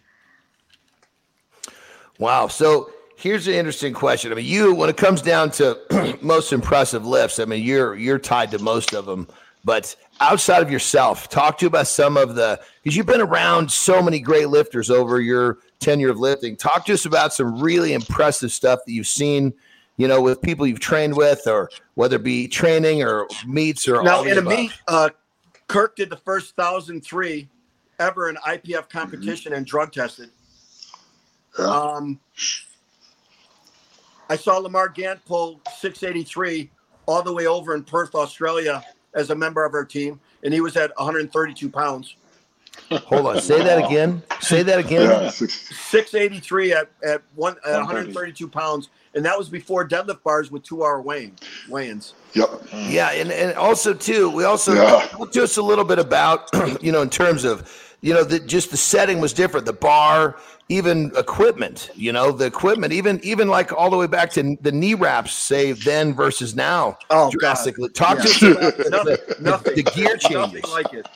Wow. So here's an interesting question. I mean, you when it comes down to most impressive lifts, I mean, you're you're tied to most of them. But outside of yourself, talk to you about some of the because you've been around so many great lifters over your tenure of lifting. Talk to us about some really impressive stuff that you've seen, you know, with people you've trained with, or whether it be training or meets or Now all in a meet, uh, Kirk did the first thousand three ever in IPF competition and drug tested. Yeah. Um, I saw Lamar Gant pull 683 all the way over in Perth, Australia, as a member of our team, and he was at 132 pounds. Hold on, say that again. Say that again. Yeah. Six, 683 at at one at 132 pounds, and that was before deadlift bars with two hour weighing weigh-ins. yep. Yeah, and, and also too, we also Yeah. talk to us a little bit about, you know, in terms of, you know, the, just the setting was different, the bar, even equipment, you know, the equipment, even even like all the way back to the knee wraps, say then versus now, Oh, God. drastically. Talk Yeah. to us about the, Nothing, the- nothing, the gear changes nothing changes. like it.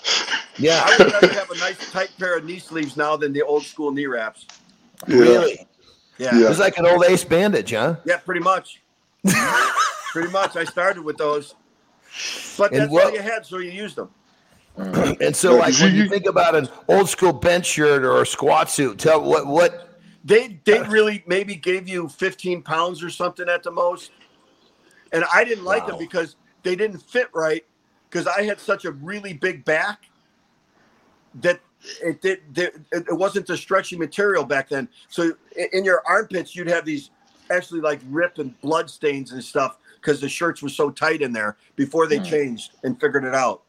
Yeah, I would rather have a nice tight pair of knee sleeves now than the old school knee wraps. Yeah. really. Yeah, Yeah. It was like an old ace bandage, huh? yeah, pretty much. pretty much. I started with those, but And that's what- all you had, so you used them. Mm. And so, like, when you- you think about an old school bench shirt or a squat suit, tell what what They they uh, really maybe gave you 15 pounds or something at the most, and I didn't like them because they didn't fit right because I had such a really big back that it did it, it wasn't the stretchy material back then. So in your armpits you'd have these actually like rip and blood stains and stuff because the shirts were so tight in there before they hmm. changed and figured it out.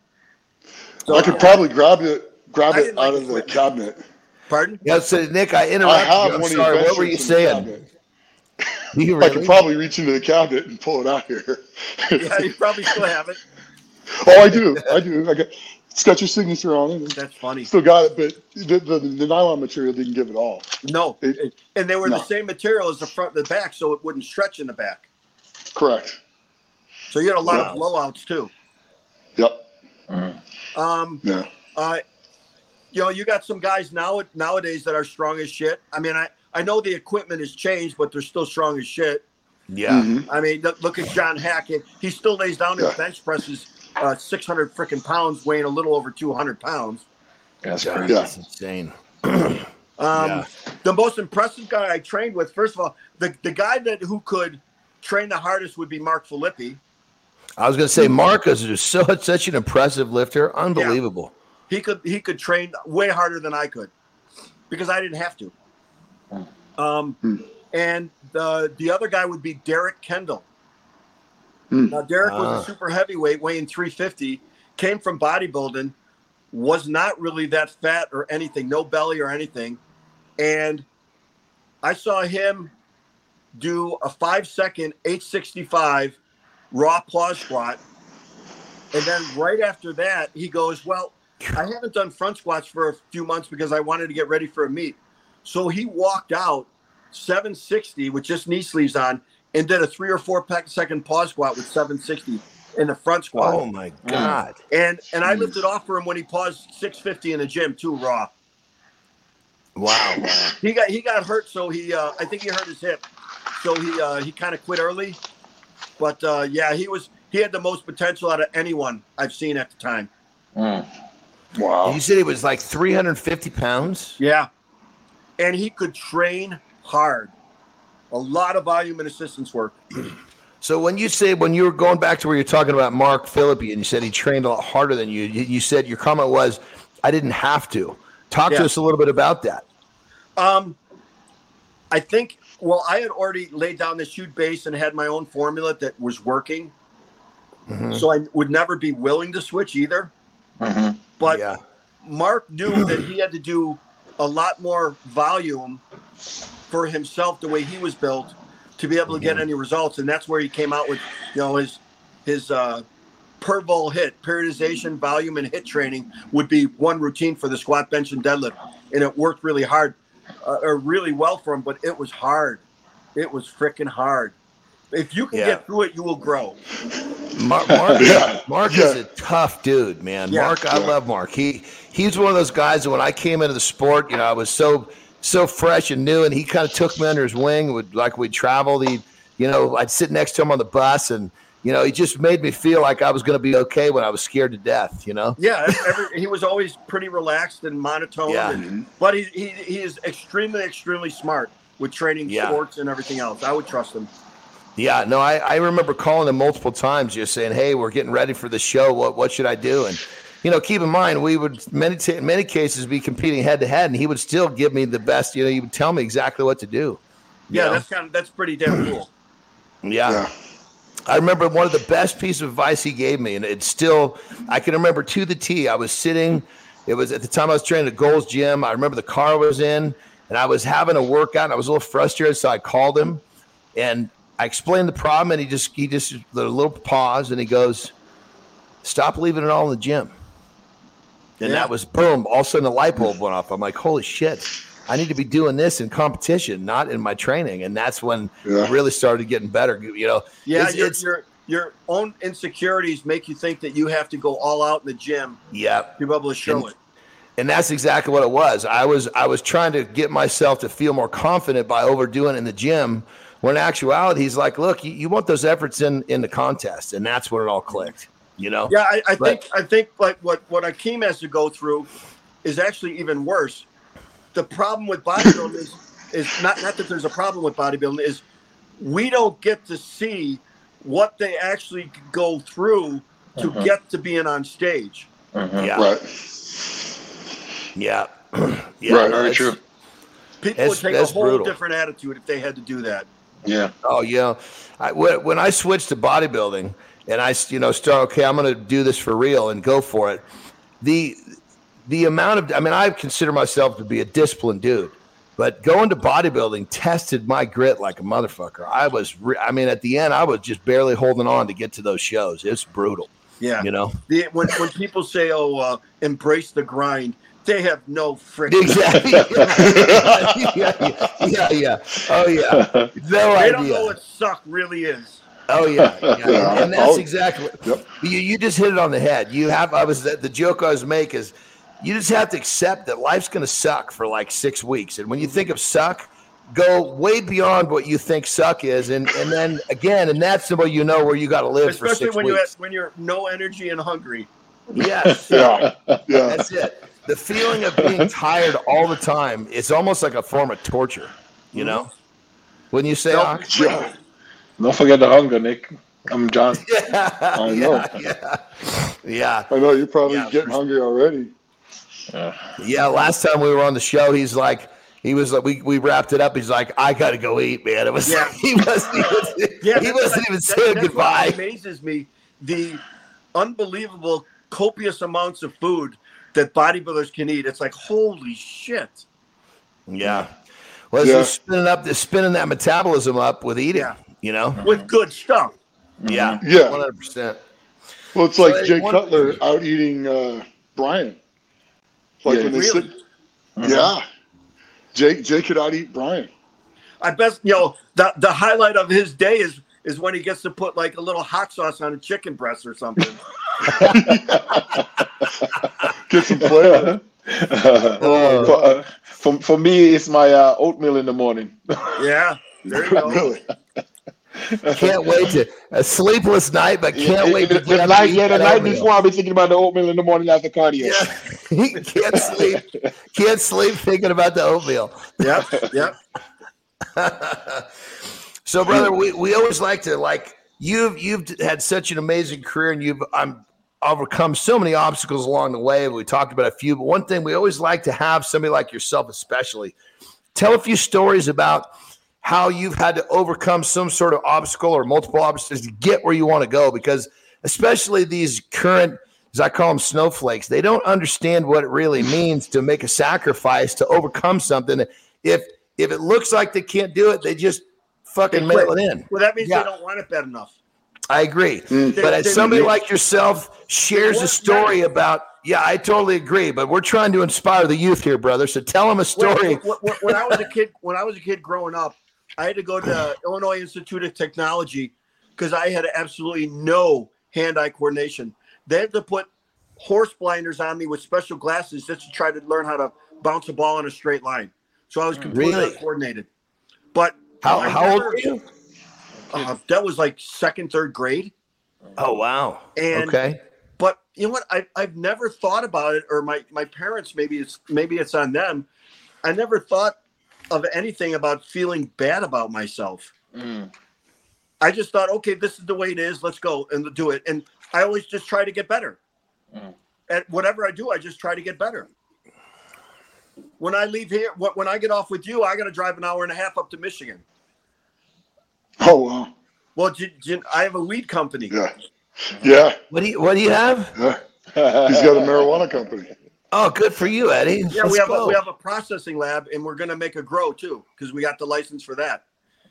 So, I could probably grab it, grab I it didn't like out of the equipment. cabinet. pardon. Yeah, so Nick, I I interrupted have you. I'm one sorry. your What were you bench shirts in the saying? cabinet. You I could probably reach into the cabinet and pull it out here. Yeah, you probably still have it. oh, I do. I do. I got, it's got your signature on it. That's funny. Still got it, but the, the, the nylon material didn't give it all. No, It- it- and they were no. the same material as the front and the back, so it wouldn't stretch in the back. Correct. So you had a lot Yeah. of blowouts too. Yep. Um, Yeah. uh, you know, you got some guys now nowadays that are strong as shit. I mean, I I know the equipment has changed, but they're still strong as shit. Yeah. Mhm. I mean, look, look at John Hackett. He still lays down his bench presses uh, 600 freaking pounds, weighing a little over 200 pounds. That's God, crazy. That's insane. Um, Yeah. The most impressive guy I trained with, first of all, the, the guy that who could train the hardest would be Mark Philippi. I was going to say, Marcus is so such an impressive lifter, unbelievable. he could he could train way harder than I could because I didn't have to. Um, Hmm. and the the other guy would be Derek Kendall. Hmm. Now Derek was Ah. a super heavyweight, weighing 350, came from bodybuilding, was not really that fat or anything, no belly or anything, and I saw him do a five second 865 raw pause squat. And then right after that, he goes, Well, I haven't done front squats for a few months because I wanted to get ready for a meet. So he walked out 760 with just knee sleeves on and did a three or four second pe- pause squat with 760 in the front squat. Oh my god. And and I lifted off for him when he paused 650 in the gym too, raw. Wow. He got he got hurt, so he uh, I think he hurt his hip, so he uh, he kind of quit early. But uh, yeah, he was he had the most potential out of anyone I've seen at the time. Mm. Wow. You said he was like 350 pounds. Yeah, and he could train hard, a lot of volume and assistance work. So when you say when you were going back to where you're talking about Mark Philippi and you said he trained a lot harder than you, you, you said your comment was, "I didn't have to." Talk Yeah. to us a little bit about that. Um, I think well, I had already laid down this huge base and had my own formula that was working, Mhm. so I would never be willing to switch either. hmm But yeah, Mark knew that he had to do a lot more volume for himself the way he was built to be able to get any results, and that's where he came out with you know his his uh, per vol hit periodization, volume, and hit training would be one routine for the squat, bench, and deadlift, and it worked really hard, uh, or really well for him. But it was hard. It was freaking hard. If you can Yeah. get through it, you will grow. Mark, Mark, Yeah. Mark Yeah. is a tough dude, man. Yeah. Mark, I Yeah. love Mark. He he's one of those guys that when I came into the sport, you know, I was so so fresh and new, and he kind of took me under his wing. Would like we'd travel, he, you know, I'd sit next to him on the bus, and you know, he just made me feel like I was going to be okay when I was scared to death. You know. Yeah, every, he was always pretty relaxed and monotone. Yeah. and- but he, he he is extremely extremely smart with training Yeah. sports and everything else. I would trust him. Yeah, no, I, I remember calling him multiple times, just saying, "Hey, we're getting ready for the show. What what should I do?" And you know, keep in mind, we would many ta- in many cases be competing head to head, and he would still give me the best. You know, he would tell me exactly what to do. Yeah, Yeah. that's kind of that's pretty damn cool. Yeah. Yeah. I remember one of the best pieces of advice he gave me, and it's still I can remember to the T. I was sitting, it was at the time I was training at Gold's Gym. I remember the car I was in, and I was having a workout, and I was a little frustrated, so I called him, and I explained the problem, and he just he just a little pause, and he goes, "Stop leaving it all in the gym." And Yeah. that was boom. All of a sudden, a light bulb went off. I'm like, "Holy shit!" I need to be doing this in competition, not in my training. And that's when Yeah. I really started getting better. You know, Yeah, It's- your, it's- your your own insecurities make you think that you have to go all out in the gym yeah. to be able to show And- it. And that's exactly what it was. I was I was trying to get myself to feel more confident by overdoing it in the gym. When in actuality, he's like, "Look, you, you want those efforts in in the contest," and that's when it all clicked. You know? Yeah, I, I But- think I think like what what Akim has to go through is actually even worse. The problem with bodybuilding is is not not that there's a problem with bodybuilding is we don't get to see what they actually go through to Mhm. get to being on stage. hmm Yeah, Right. yeah, yeah. Right, Very true. People That's- would take a whole brutal. different attitude if they had to do that. Yeah. Oh, yeah. I, when when I switched to bodybuilding and I, you know, start, okay, I'm going to do this for real and go for it. The, the amount of, I mean, I consider myself to be a disciplined dude, but going to bodybuilding tested my grit like a motherfucker. I was, re- I mean, at the end, I was just barely holding on to get to those shows. It's brutal, Yeah. you know? The, when when people say, "Oh, uh, embrace the grind," they have no freaking. Exactly. yeah, yeah, yeah, yeah. Oh, yeah. No They don't know what suck really is. Oh yeah, yeah. And, and that's Oh, exactly. yep. You you just hit it on the head. You have. I was the joke I was make is, you just have to accept that life's going to suck for like six weeks, and when you think of suck, go way beyond what you think suck is, and and then again, and that's the way you know where you got to live for Especially six when you weeks. have, when you're no energy and hungry. yes, Yeah. Yeah. that's it. The feeling of being tired all the time is almost like a form of torture. You know, when you say, Self- "Ah, Yeah. Don't forget the hunger, Nick. I'm Jon. yeah, I know. yeah, yeah, yeah. I know you're probably Yeah, getting for- hungry already. Yeah, last time we were on the show, he's like, he was like, we, we wrapped it up. He's like, I got to go eat, man. It was, Yeah. he wasn't, he wasn't, Yeah, he wasn't what- even that- saying that's goodbye. What amazes me the unbelievable copious amounts of food that bodybuilders can eat. It's like holy shit. Yeah. Well, it's Yeah. just spinning up, the spinning that metabolism up with eating. Yeah. You know. with good stuff. Yeah. Yeah. One hundred percent. Well, it's like So, Jay Cutler out eating uh, Brian. Like Yeah, when they really? sit. Yeah. Jay Jay could out eat Brian. I best you know the the highlight of his day is is when he gets to put like a little hot sauce on a chicken breast or something. Get some flavor. Oh. for, uh, for, for me, it's my uh, oatmeal in the morning. yeah, there you go. really. Can't wait to a sleepless night, but can't Yeah, wait to the get up night, yeah, the night before, I'll be thinking about the oatmeal in the morning after cardio. Yeah. can't sleep. Can't sleep thinking about the oatmeal. Yep, yep. So, brother, we, we always like to like you've you've had such an amazing career, and you've um, overcome so many obstacles along the way. We talked about a few, but one thing we always like to have somebody like yourself, especially, tell a few stories about how you've had to overcome some sort of obstacle or multiple obstacles to get where you want to go. Because especially these current, as I call them, snowflakes, they don't understand what it really means to make a sacrifice to overcome something. If if it looks like they can't do it, they just fucking They mail it in. Well, that means Yeah. they don't want it bad enough. I agree. Mm. But as They- somebody they- like yourself shares a story about, yeah, I totally agree. But we're trying to inspire the youth here, brother. So tell them a story. When, when- when I was a kid, when I was a kid growing up, I had to go to Illinois Institute of Technology because I had absolutely no hand-eye coordination. They had to put horse blinders on me with special glasses just to try to learn how to bounce a ball in a straight line. So I was completely Really? uncoordinated. But How, how old were you? uh, that was like second, third grade. Oh, wow. And okay. but you know what? I, I've never thought about it, or my, my parents, maybe it's maybe it's on them. I never thought of anything about feeling bad about myself. Mm. I just thought, okay, this is the way it is. Let's go and do it. And I always just try to get better. Mm. At whatever I do, I just try to get better. When I leave here, when I get off with you, I got to drive an hour and a half up to Michigan. Oh wow. Well, I have a weed company. Yeah. Yeah. What do you What do you have? yeah. He's got a marijuana company. Oh, good for you, Eddie. Yeah, Let's we have go. a, we have a processing lab, and we're going to make a grow too because we got the license for that.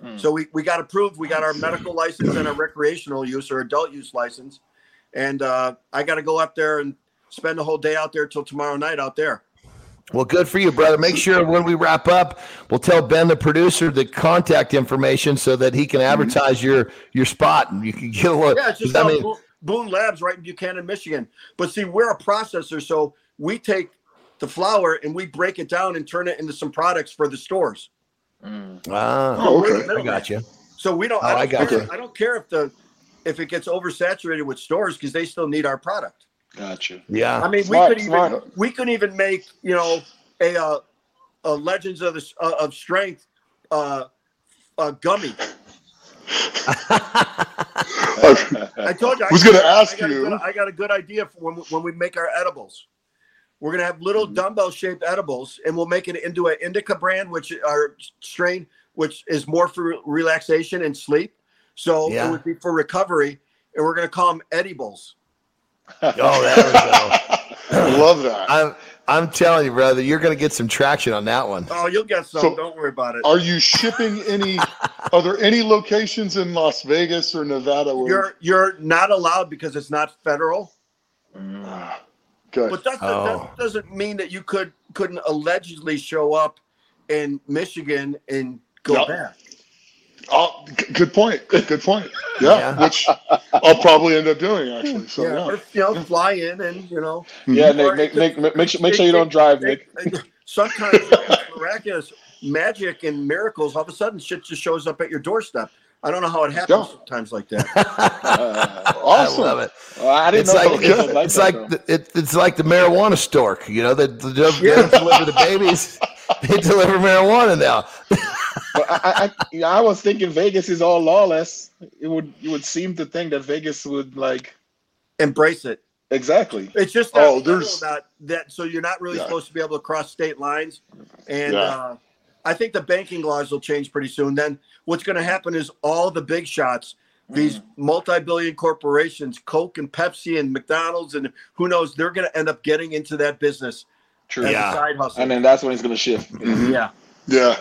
Mm. So we, we got approved. We got our medical license and our recreational use or adult use license, and uh, I got to go up there and spend the whole day out there till tomorrow night out there. Well, good for you, brother. Make sure when we wrap up, we'll tell Ben, the producer, the contact information so that he can advertise your your spot and you can get a look. Yeah, it's just I mean, Boone, Boone Labs right in Buchanan, Michigan. But see, we're a processor, so we take the flower and we break it down and turn it into some products for the stores. Mm. ah, Oh, okay. I got you. So we don't. Oh, I don't I got care. you. I don't care if the if it gets oversaturated with stores because they still need our product. Gotcha. Yeah. I mean, Smart, we could even we could even make you know a uh, a Legends of the uh, of Strength uh, uh, gummy. I told you. I Was gonna ask I got a you. good- I got a good idea for when when we make our edibles. We're gonna have little dumbbell shaped edibles, and we'll make it into an indica brand, which are strain, which is more for relaxation and sleep. So Yeah. it would be for recovery, and we're gonna call them edibles. Oh, there we go. I love that. I'm I'm telling you, brother, you're going to get some traction on that one. Oh, you'll get some. So- Don't worry about it. Are you shipping any? Are there any locations in Las Vegas or Nevada? Where, You're you're not allowed because it's not federal. Mm. Okay. But that, Oh. that doesn't mean that you could couldn't allegedly show up in Michigan and go Yep. back. Oh, good point. Good point. Yeah, Yeah. which I'll probably end up doing actually. So yeah, yeah. or you know, fly in and you know. Mm-hmm. Yeah, Or Nick, it Nick, could- Nick, make sure, make sure you don't drive, Nick. Sometimes it's miraculous magic and miracles. All of a sudden, shit just shows up at your doorstep. I don't know how it happens Yeah. sometimes like that. Uh, Awesome. I love it. well, I didn't It's know like it's, like it's like the, it, it's like the marijuana stork. You know, they, they, don't- they Yeah. don't deliver the babies; they deliver marijuana now. But I, I, I, yeah, I was thinking Vegas is all lawless. It would you would seem to think that Vegas would like Embrace it. exactly. It's just that, Oh, there's- that that so you're not really Yeah. supposed to be able to cross state lines, and Yeah. uh, I think the banking laws will change pretty soon. Then what's going to happen is all the big shots, these multi-billion corporations, Coke and Pepsi and McDonald's and who knows, they're going to end up getting into that business True. as Yeah. a side hustle. And then that's when it's gonna shift. Mhm. yeah, Yeah.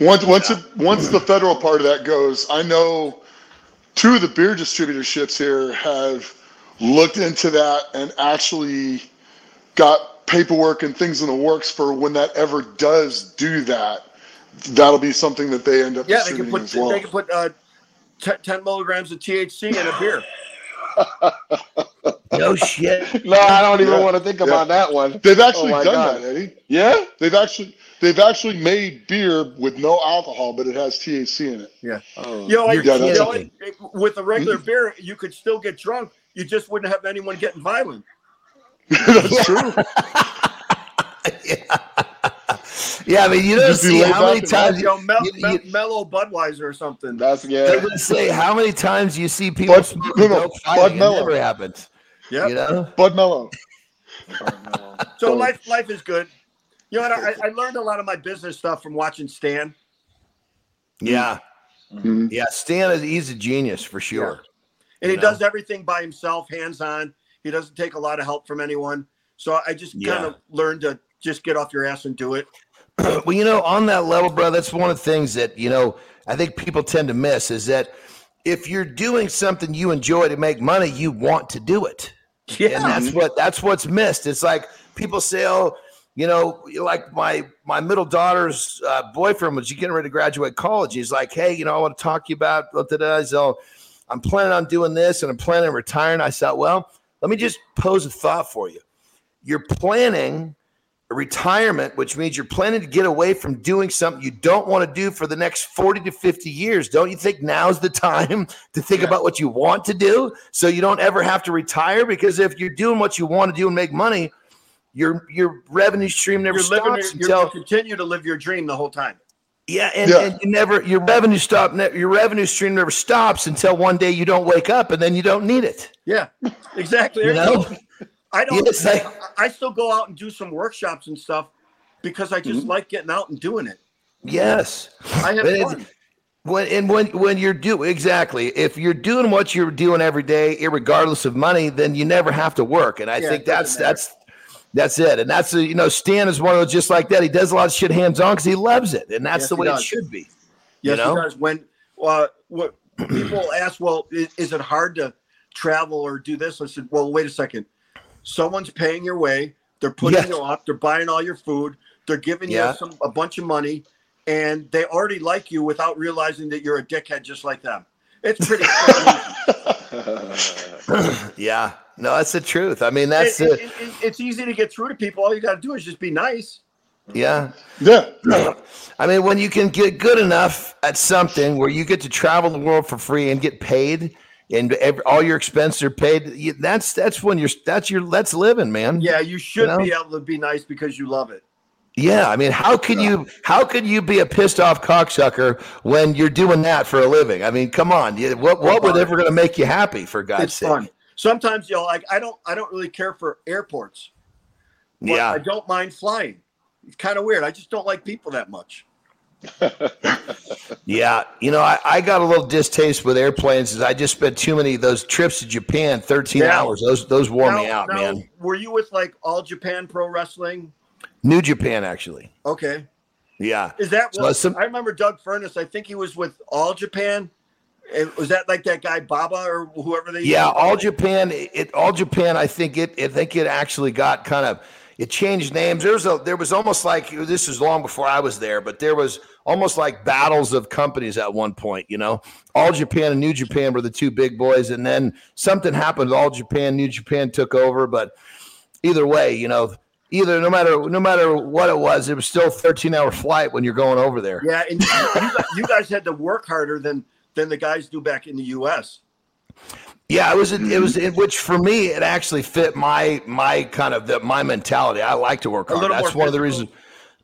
Once once it once the federal part of that goes, I know two of the beer distributorships here have looked into that and actually got paperwork and things in the works for when that ever does do that. That'll be something that they end up Yeah, they can put well. they can put uh, t- ten milligrams of THC in a beer. No shit. No, I don't even Yeah. want to think Yeah. about that one. They've actually Oh done God. that, Eddie. Yeah? They've actually they've actually made beer with no alcohol, but it has THC in it. Oh. You know, like, You're you know, kidding. it- with a regular beer, you could still get drunk. You just wouldn't have anyone getting violent. That's true. Yeah, I mean, you don't see how many times You know, mel- you- mel- you- mellow Budweiser or something. That's I yeah. was gonna say how many times you see people Bud- smoking no, no, Bud Mellow. never happens. Yeah. You know? Bud Mellow. So life life is good. You know what? I, I learned a lot of my business stuff from watching Stan. Yeah. Mhm. Yeah. Stan is he's a genius for sure. and he know? does everything by himself, hands on. He doesn't take a lot of help from anyone. So I just Yeah. kind of learned to just get off your ass and do it. well, you know, on that level, bro, that's one of the things that, you know, I think people tend to miss is that if you're doing something you enjoy to make money, you want to do it. Yeah. And that's what that's what's missed. It's like people say, "Oh, you know, like my my middle daughter's uh, boyfriend was getting ready to graduate college. He's like, hey, you know, I want to talk to you about blah, blah, blah." So I'm planning on doing this and I'm planning on retiring. I said, well, let me just pose a thought for you. You're planning retirement, which means you're planning to get away from doing something you don't want to do for the next 40 to 50 years. Don't you think now's the time to think about what you want to do so you don't ever have to retire? Because if you're doing what you want to do and make money, your your revenue stream never You're stops You're, until you continue to live your dream the whole time. yeah, and, Yeah. and you never your revenue stop your revenue stream never stops until one day you don't wake up and then you don't need it. Yeah, exactly. You know? I don't. Yes, I- I, still go out and do some workshops and stuff because I Mm-hmm. just like getting out and doing it. Yes. I have fun. When and when when you're do exactly if you're doing what you're doing every day, regardless of money, then you never have to work. And I Yeah, think that's matter. that's that's it. And that's a, you know Stan is one of those just like that. He does a lot of shit hands on because he loves it, and that's Yes, the way it should be. Yes, you know? it does. When uh, what people ask, well, is, is it hard to travel or do this? I said, well, wait a second. Someone's paying your way. They're putting Yes. you up. They're buying all your food. They're giving Yeah. you some a bunch of money, and they already like you without realizing that you're a dickhead just like them. It's pretty. freaking. Yeah, no, that's the truth. I mean, that's It- it. it- it- it's easy to get through to people. All you got to do is just be nice. Yeah. Yeah. I mean, when you can get good enough at something where you get to travel the world for free and get paid, and every, all your expenses are paid, that's that's when you're that's your that's living, man. Yeah, you should know? be able to be nice because you love it. Yeah, I mean, how can you how can you be a pissed off cocksucker when you're doing that for a living? I mean, come on, you, what what would ever going to make you happy for God's it's sake? fun. Sometimes you know, like I don't, I don't really care for airports. Yeah, I don't mind flying. It's kind of weird. I just don't like people that much. Yeah. You know, I, I got a little distaste with airplanes. Is I just spent too many of those trips to Japan, thirteen Yeah. hours. Those those wore me out, now, man. Were you with like All Japan Pro Wrestling? New Japan, actually. Okay, Yeah. is that So what? some- I remember Doug Furnas. I think he was with All Japan. And was that like that guy Baba or whoever they? Yeah, all Japan. It all Japan. I think it. I think it actually got kind of. It changed names. There was a. There was almost like this was long before I was there, but there was almost like battles of companies at one point. You know, All Japan and New Japan were the two big boys, and then something happened. All Japan, New Japan took over, but either way, you know, either no matter no matter what it was, it was still a thirteen hour flight when you're going over there. Yeah, and you, you guys had to work harder than than the guys do back in the U.S. Yeah, it was. It mm-hmm. was. It, which for me, it actually fit my my kind of the, my mentality. I like to work hard. That's one of the reasons.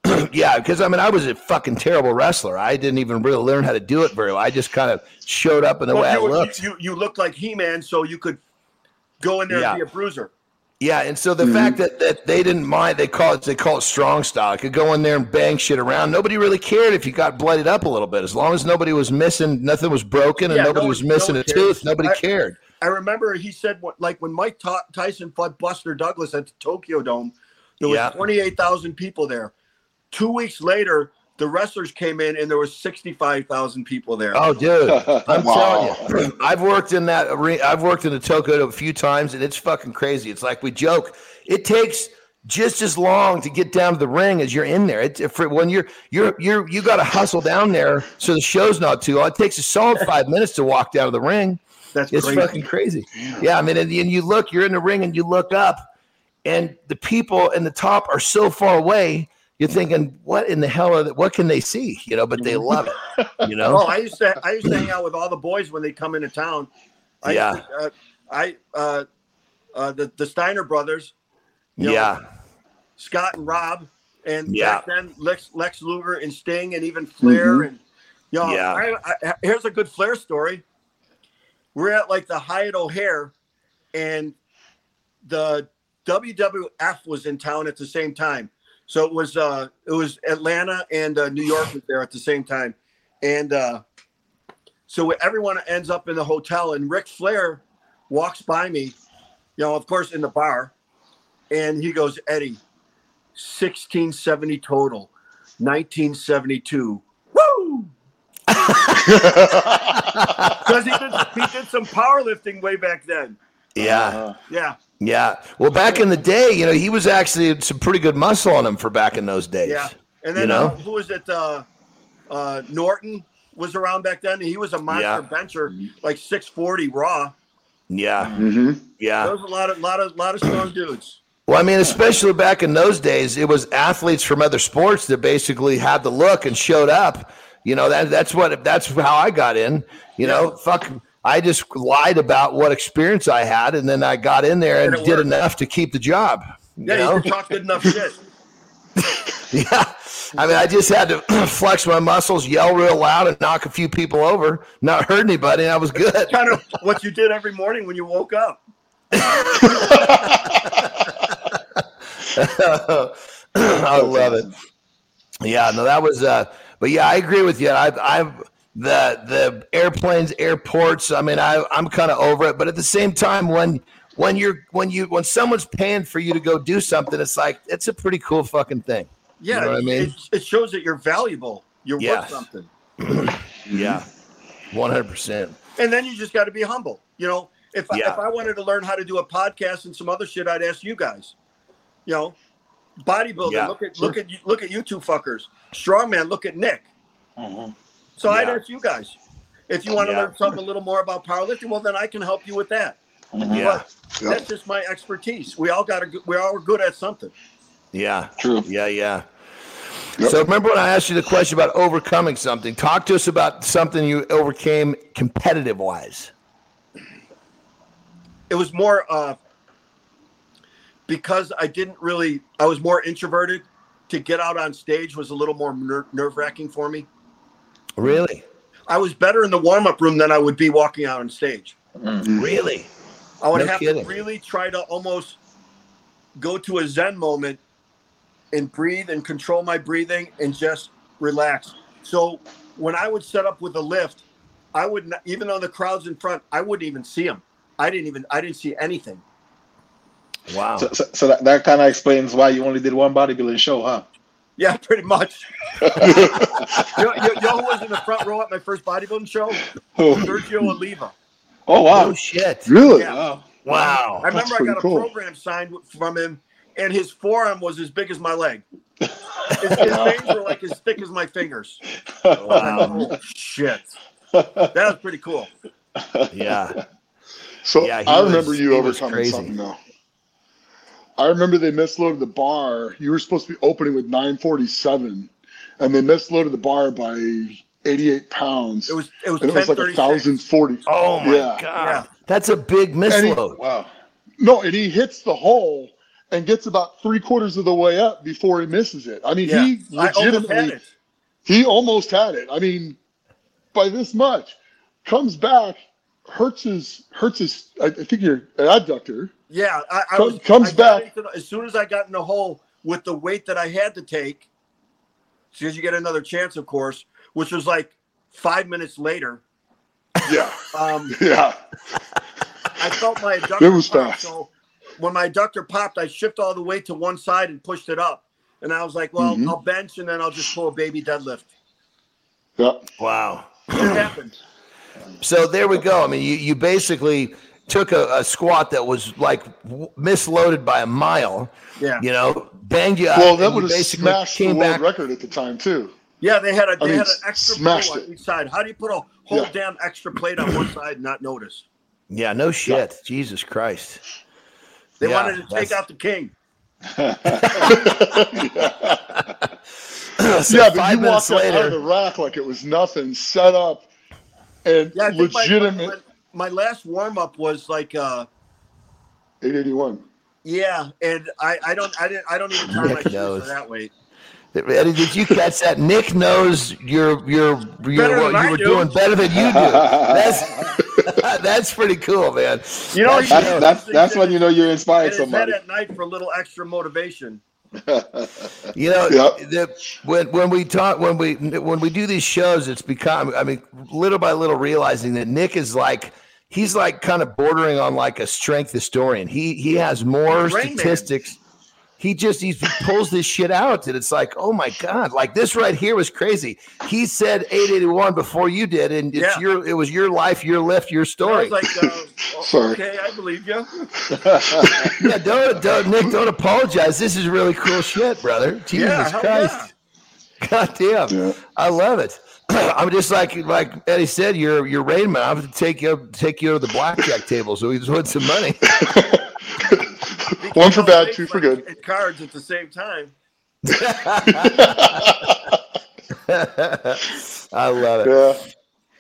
yeah, because I mean, I was a fucking terrible wrestler. I didn't even really learn how to do it very well. I just kind of showed up in the way I you, looked. you you looked like He-Man, so you could go in there Yeah. and be a bruiser. Yeah, and so the mm-hmm. fact that, that they didn't mind, they call it they call it strong style. I could go in there and bang shit around. Nobody really cared if you got blooded up a little bit, as long as nobody was missing, nothing was broken, and Yeah, nobody no was no missing a cared. tooth. Nobody I- cared. I remember he said what like when Mike Ty- Tyson fought Buster Douglas at the Tokyo Dome, there was Yeah. twenty eight thousand people there. Two weeks later, the wrestlers came in and there was 65,000 people there. Oh, dude, I'm Wow. telling you, I've worked in that arena. I've worked in the Tokyo a few times, and it's fucking crazy. It's like we joke. It takes just as long to get down to the ring as you're in there. It's for when you're you're you're you got to hustle down there so the show's not too long. It takes a solid five minutes to walk down to the ring. That's It's crazy. fucking crazy. Yeah, I mean, and, and you look, you're in the ring, and you look up, and the people in the top are so far away. You're thinking, what in the hell are they, what can they see? You know, but they love it. You know, Oh, I used to I used to hang out with all the boys when they come into town. I, Yeah. Uh, I uh, uh, the the Steiner brothers, you know, yeah, Scott and Rob, and Yeah. back then Lex Lex Luger and Sting and even Flair and you know, Yeah. I, I, here's a good Flair story. We're at like the Hyatt O'Hare, and the WWF was in town at the same time. So it was uh it was Atlanta and uh, New York was there at the same time, and uh, so everyone ends up in the hotel, and Ric Flair walks by me, you know, of course in the bar, and he goes, Eddie, 1670 total, 1972. Woo! Because he did, he did some powerlifting way back then. yeah, Uh, Yeah, yeah. Well, back in the day, you know, he was actually some pretty good muscle on him for back in those days. yeah. And then You know? uh, who was it? Uh, uh, Norton was around back then. He was a monster Yeah. bencher, like 640 raw. Yeah, mhm. yeah. There was a lot of lot of lot of strong dudes. Well, I mean, especially back in those days, it was athletes from other sports that basically had the look and showed up. You know, that that's what that's how I got in. You know, fuck, I just lied about what experience I had, and then I got in there and, And did worked. enough to keep the job. You Yeah, know? you talk good enough shit. yeah. I mean, I just had to flex my muscles, yell real loud, and knock a few people over, not hurt anybody, and I was good. kind of what you did every morning when you woke up. I love it. Yeah, no, that was. uh But yeah, I agree with you. I've, I've the the airplanes, airports. I mean, I I'm kind of over it. But at the same time, when when you're when you when someone's paying for you to go do something, it's like it's a pretty cool fucking thing. Yeah, know what I mean? it, it shows that you're valuable. You're Yes. worth something. Yeah, one hundred percent. And then you just got to be humble. You know, if I, Yeah. if I wanted to learn how to do a podcast and some other shit, I'd ask you guys. You know, bodybuilding. Yeah, look at look at you- look at you two fuckers. Strongman. Look at Nick. Mhm. So I'd Yeah. ask you guys. If you want to Yeah. learn something a little more about powerlifting, well, then I can help you with that. Yeah, But that's just my expertise. We all got to. We all are good at something. yeah, True. yeah, yeah. Yep. So remember when I asked you the question about overcoming something? Talk to us about something you overcame competitive wise. it was more uh because I didn't really I was more introverted to get out on stage was a little more ner- nerve-wracking for me. Really, I was better in the warm-up room than I would be walking out on stage. Mm. really. I would No have kidding. to really try to almost go to a zen moment and breathe and control my breathing and just relax. So when I would set up with a lift, I would not, even though the crowd's in front, I wouldn't even see them. I didn't even I didn't see anything. Wow. So, so, so that, that kind of explains why you only did one bodybuilding show, huh? Yeah, pretty much. you, know, you, you know who was in the front row at my first bodybuilding show? Oh, Sergio Oliva. oh wow. Oh shit! Really? Yeah. Wow. Wow. I remember I got a cool. program signed from him, and his forearm was as big as my leg. His, his veins were like as thick as my fingers. Wow. Oh, shit. That was pretty cool. Yeah. So Yeah, he I was- remember you he was overcoming crazy. something though. I remember they misloaded the bar. You were supposed to be opening with 947, and they misloaded the bar by 88 pounds. It was it was and it was like thousand forty. Oh my Yeah. god. Yeah. That's a big he- misload. Wow. No, and he hits the hole and gets about three quarters of the way up before he misses it. I mean, Yeah. he I almost legitimately he almost had it. I mean, by this much, comes back, hurts his hurts his. I, I think your adductor. Yeah, I, I Comes- was, comes I back. into the- as soon as I got in the hole with the weight that I had to take, because you get another chance, of course, which was like five minutes later. Yeah, Um, yeah. I felt my adductor It was pop, fast. So when my adductor popped, I shifted all the weight to one side and pushed it up. and I was like, well, Mhm. I'll bench and then I'll just pull a baby deadlift. Yep. Wow. It happened. So there we go. I mean, you, you basically took a, a squat that was like misloaded by a mile, Yeah, you know, banged you up. Well, that and you would have basically smashed the came world back. record at the time too. yeah. They had a they mean, had an extra smashed pull on it. each side. How do you put a whole Yeah. damn extra plate on one side and not notice? Yeah, no shit. Jesus Christ. They Yeah, wanted to take that's- out the king. So yeah, but five you minutes walked out of later, the rack like it was nothing, set up, and Yeah, I think my- legitimate My, my last warm up was like, uh, 881. yeah, and I, I don't I didn't I don't even tie my shoes knows. for that weight. Eddie, did you catch that? Nick knows you're you're you're what you I were do. doing better than you do. That's that's pretty cool, man. You know, That's- he That's that's that's when you know you're in inspired his head somebody. at night for a little extra motivation. You know, Yep. the, when when we talk when we when we do these shows, it's become I mean, little by little realizing that Nick is like he's like kind of bordering on like a strength historian. He he has more Rain Man. statistics. He just he pulls this shit out, and it's like, oh my god, like this right here was crazy. He said 881 before you did, and it's Yeah. your it was your life, your lift, your I story. was like, uh, Sorry. okay, I believe you. yeah, don't, don't Nick, don't apologize. This is really cool shit, brother. Jesus Yeah, hell Christ. God damn. Yeah. I love it. I'm just like like Eddie said, you're you're Rain Man. I'm gonna take you take you to the blackjack table so we just win some money. One for bad, two for good. at Cards at the same time. I love it. Yeah.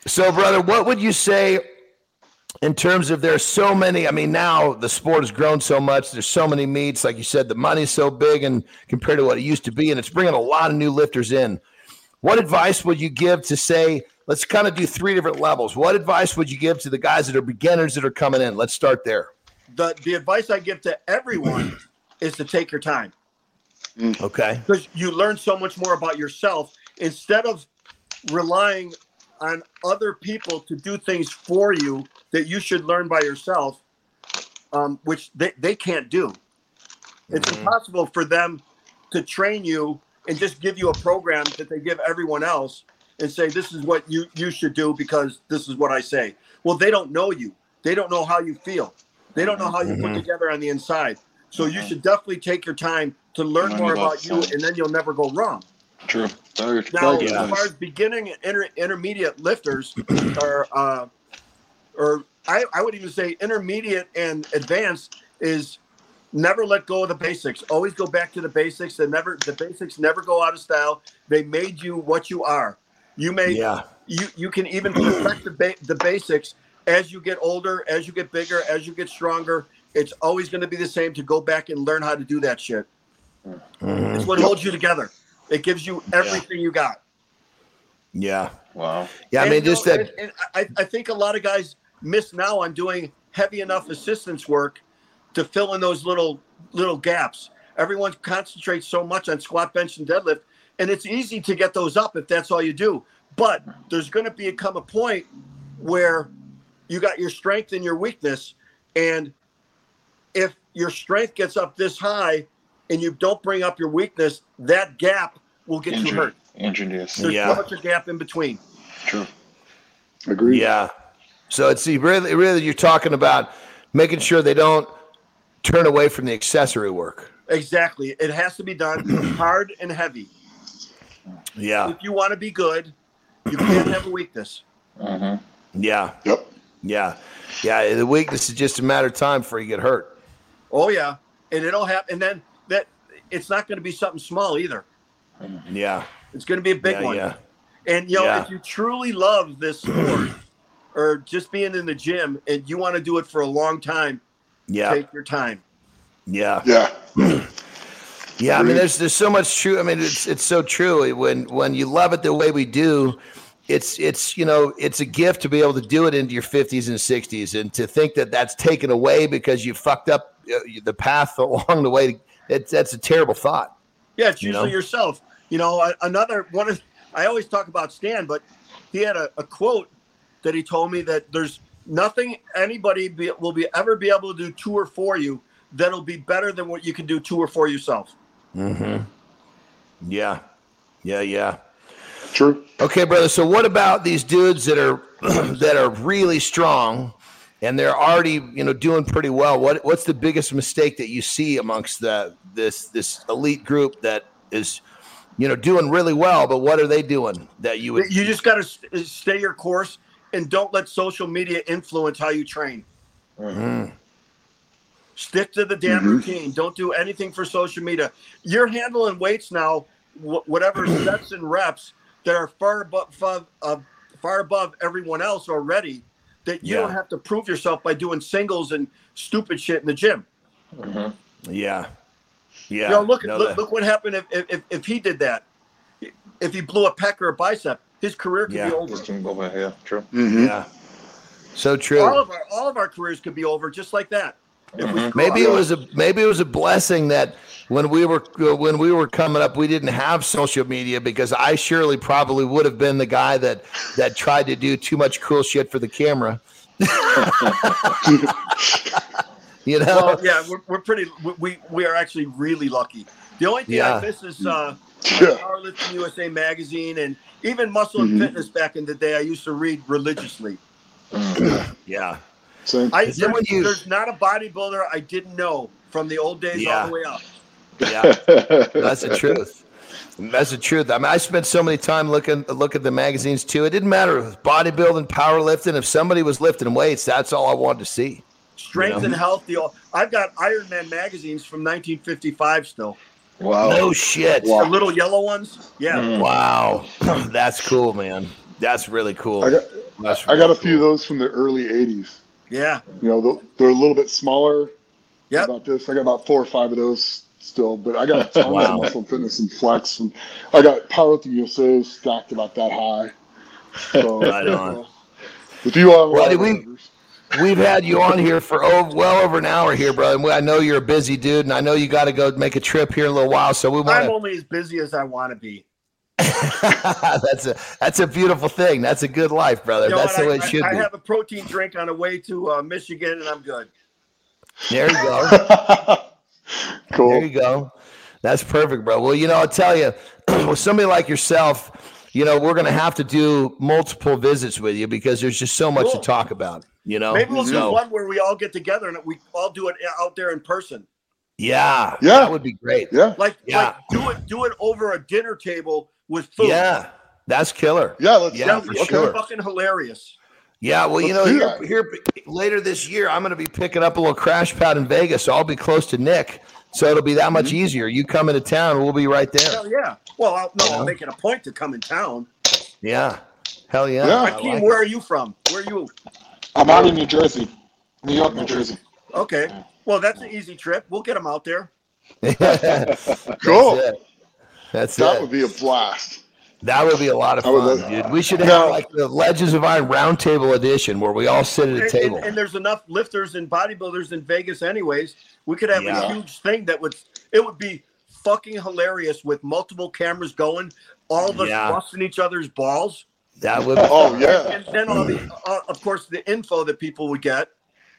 So, brother, what would you say in terms of there's so many? I mean, now the sport has grown so much. There's so many meets, like you said, the money's so big, and compared to what it used to be, and it's bringing a lot of new lifters in. What advice would you give to say? Let's kind of do three different levels. What advice would you give to the guys that are beginners that are coming in? Let's start there. The the advice I give to everyone is to take your time Okay. because you learn so much more about yourself instead of relying on other people to do things for you that you should learn by yourself, um, which they, they can't do. It's Mhm. impossible for them to train you and just give you a program that they give everyone else and say this is what you you should do because this is what I say. Well, they don't know you. They don't know how you feel. They don't know how you put Mhm. together on the inside. So you should definitely take your time to learn more about you, and then you'll never go wrong. True. Very, Now, as far as beginning and inter- intermediate lifters, or uh, or I, I would even say intermediate and advanced is never let go of the basics. Always go back to the basics. And never the basics never go out of style. They made you what you are. You may Yeah. you you can even perfect the ba- the basics as you get older, as you get bigger, as you get stronger. It's always going to be the same to go back and learn how to do that shit. Mhm. It's what holds you together. It gives you everything you got. Yeah. Wow. Yeah. I And, mean, you just know, that. and- and I, I think a lot of guys miss now on doing heavy enough assistance work to fill in those little little gaps. Everyone concentrates so much on squat, bench, and deadlift, and it's easy to get those up if that's all you do. But there's going to be come a point where you got your strength and your weakness, and if your strength gets up this high and you don't bring up your weakness, that gap will get you hurt. Injured, yes. There's Yeah. so much a gap in between. True. Agreed. Yeah. So it's really, really, you're talking about making sure they don't turn away from the accessory work. Exactly. It has to be done hard and heavy. Yeah. If you want to be good, you can't have a weakness. Mm-hmm. Yeah. Yep. Yeah. Yeah. The weakness is just a matter of time before you get hurt. Oh yeah, and it'll happen. And then that it's not going to be something small either. Yeah. It's going to be a big yeah, one. Yeah. And you know, Yeah. if you truly love this sport or just being in the gym and you want to do it for a long time, Yeah. take your time. Yeah. Yeah. Yeah, I mean, there's there's so much true. I mean, it's it's so true. When when you love it the way we do, it's it's you know it's a gift to be able to do it into your 50s and 60s, and to think that that's taken away because you fucked up uh, the path along the way. It's that's a terrible thought. Yeah, it's You usually know? yourself. You know, another one of I always talk about Stan, but he had a, a quote that he told me that there's nothing anybody be, will be ever be able to do to or for you that'll be better than what you can do to or for yourself. Mm-hmm. Yeah. Yeah. Yeah. True. Okay, brother. So what about these dudes that are that are really strong and they're already, you know, doing pretty well? What what's the biggest mistake that you see amongst the this this elite group that is, you know, doing really well, but what are they doing that you would You just got to stay your course and don't let social media influence how you train. Mm. Stick to the damn routine. Don't do anything for social media. You're handling weights now, wh- whatever sets and reps that are far above, far, uh, far above everyone else already. That you Yeah. don't have to prove yourself by doing singles and stupid shit in the gym. Yeah. Yeah. You know, look, No, look, that- look what happened if, if, if he did that. If he blew a pec or a bicep, his career could Yeah. be over. Just can go back. Yeah, true. Mhm. Yeah. So true. All of our all of our careers could be over just like that. If we screw Maybe it was a maybe it was a blessing that when we were when we were coming up, we didn't have social media because I surely probably would have been the guy that that tried to do too much cool shit for the camera. you know, Well, yeah, we're, we're pretty. We, we we are actually really lucky. The only thing Yeah. I miss is uh, Yeah. Powerlifting USA magazine and even Muscle and Mhm. Fitness back in the day. I used to read religiously. yeah, Same. I there there's, you- there's not a bodybuilder I didn't know from the old days Yeah. all the way up. yeah. That's the truth. That's the truth. I mean, I spent so many time looking look at the magazines too. It didn't matter if it was bodybuilding, powerlifting. If somebody was lifting weights, that's all I wanted to see. Strength Yeah. and health. The I've got Iron Man magazines from 1955 still. Wow. No shit. Wow. The little yellow ones. Yeah. Mm. Wow, that's cool, man. That's really cool. I got That's I got really a few of those from the early '80s. Yeah. You know, they're- they're a little bit smaller. Yep. About this, I got about four or five of those still, but I got tons Wow. of muscle fitness and flex, and I got powerlifting USA stacked about that high. So, Right on. If you are, Well, we- We've had you on here for over, well over an hour here, brother. I know you're a busy dude, and I know you got to go make a trip here in a little while. So we want. I'm only as busy as I want to be. that's a that's a beautiful thing. That's a good life, brother. You know that's what? the way I, it should I, be. I have a protein drink on the way to uh, Michigan, and I'm good. There you go. cool. There you go. That's perfect, bro. Well, you know, I'll tell you, with somebody like yourself, you know, we're going to have to do multiple visits with you because there's just so much Cool. to talk about. You know, Maybe we'll do So, one where we all get together and we all do it out there in person. Yeah, Yeah. that would be great. Yeah, Like, Yeah. like do it, do it over a dinner table with food. Yeah, that's killer. yeah. Let's Yeah, that do would it. be for sure. fucking hilarious. Yeah, well, you know, Let's do here, here later this year, I'm going to be picking up a little crash pad in Vegas, so I'll be close to Nick. So it'll be that much Mm-hmm. easier. You come into town, we'll be right there. Hell yeah. Well, I'll, no, You know? I'll make it a point to come in town. Yeah, hell yeah. Yeah. I Akim, like where are you from? Where are you? I'm out in New Jersey, New York, New Jersey. Okay. Well, that's an easy trip. We'll get them out there. Cool. That's it. That's That it. would be a blast. That would be a lot of fun, love- dude. We should have Now- like the Legends of Iron Roundtable edition where we all sit at a And, table. and, and there's enough lifters and bodybuilders in Vegas, anyways. We could have Yeah. a huge thing that would it would be fucking hilarious with multiple cameras going, all of us Yeah. busting each other's balls, that would, Oh yeah, and then all the, uh, of course, the info that people would get.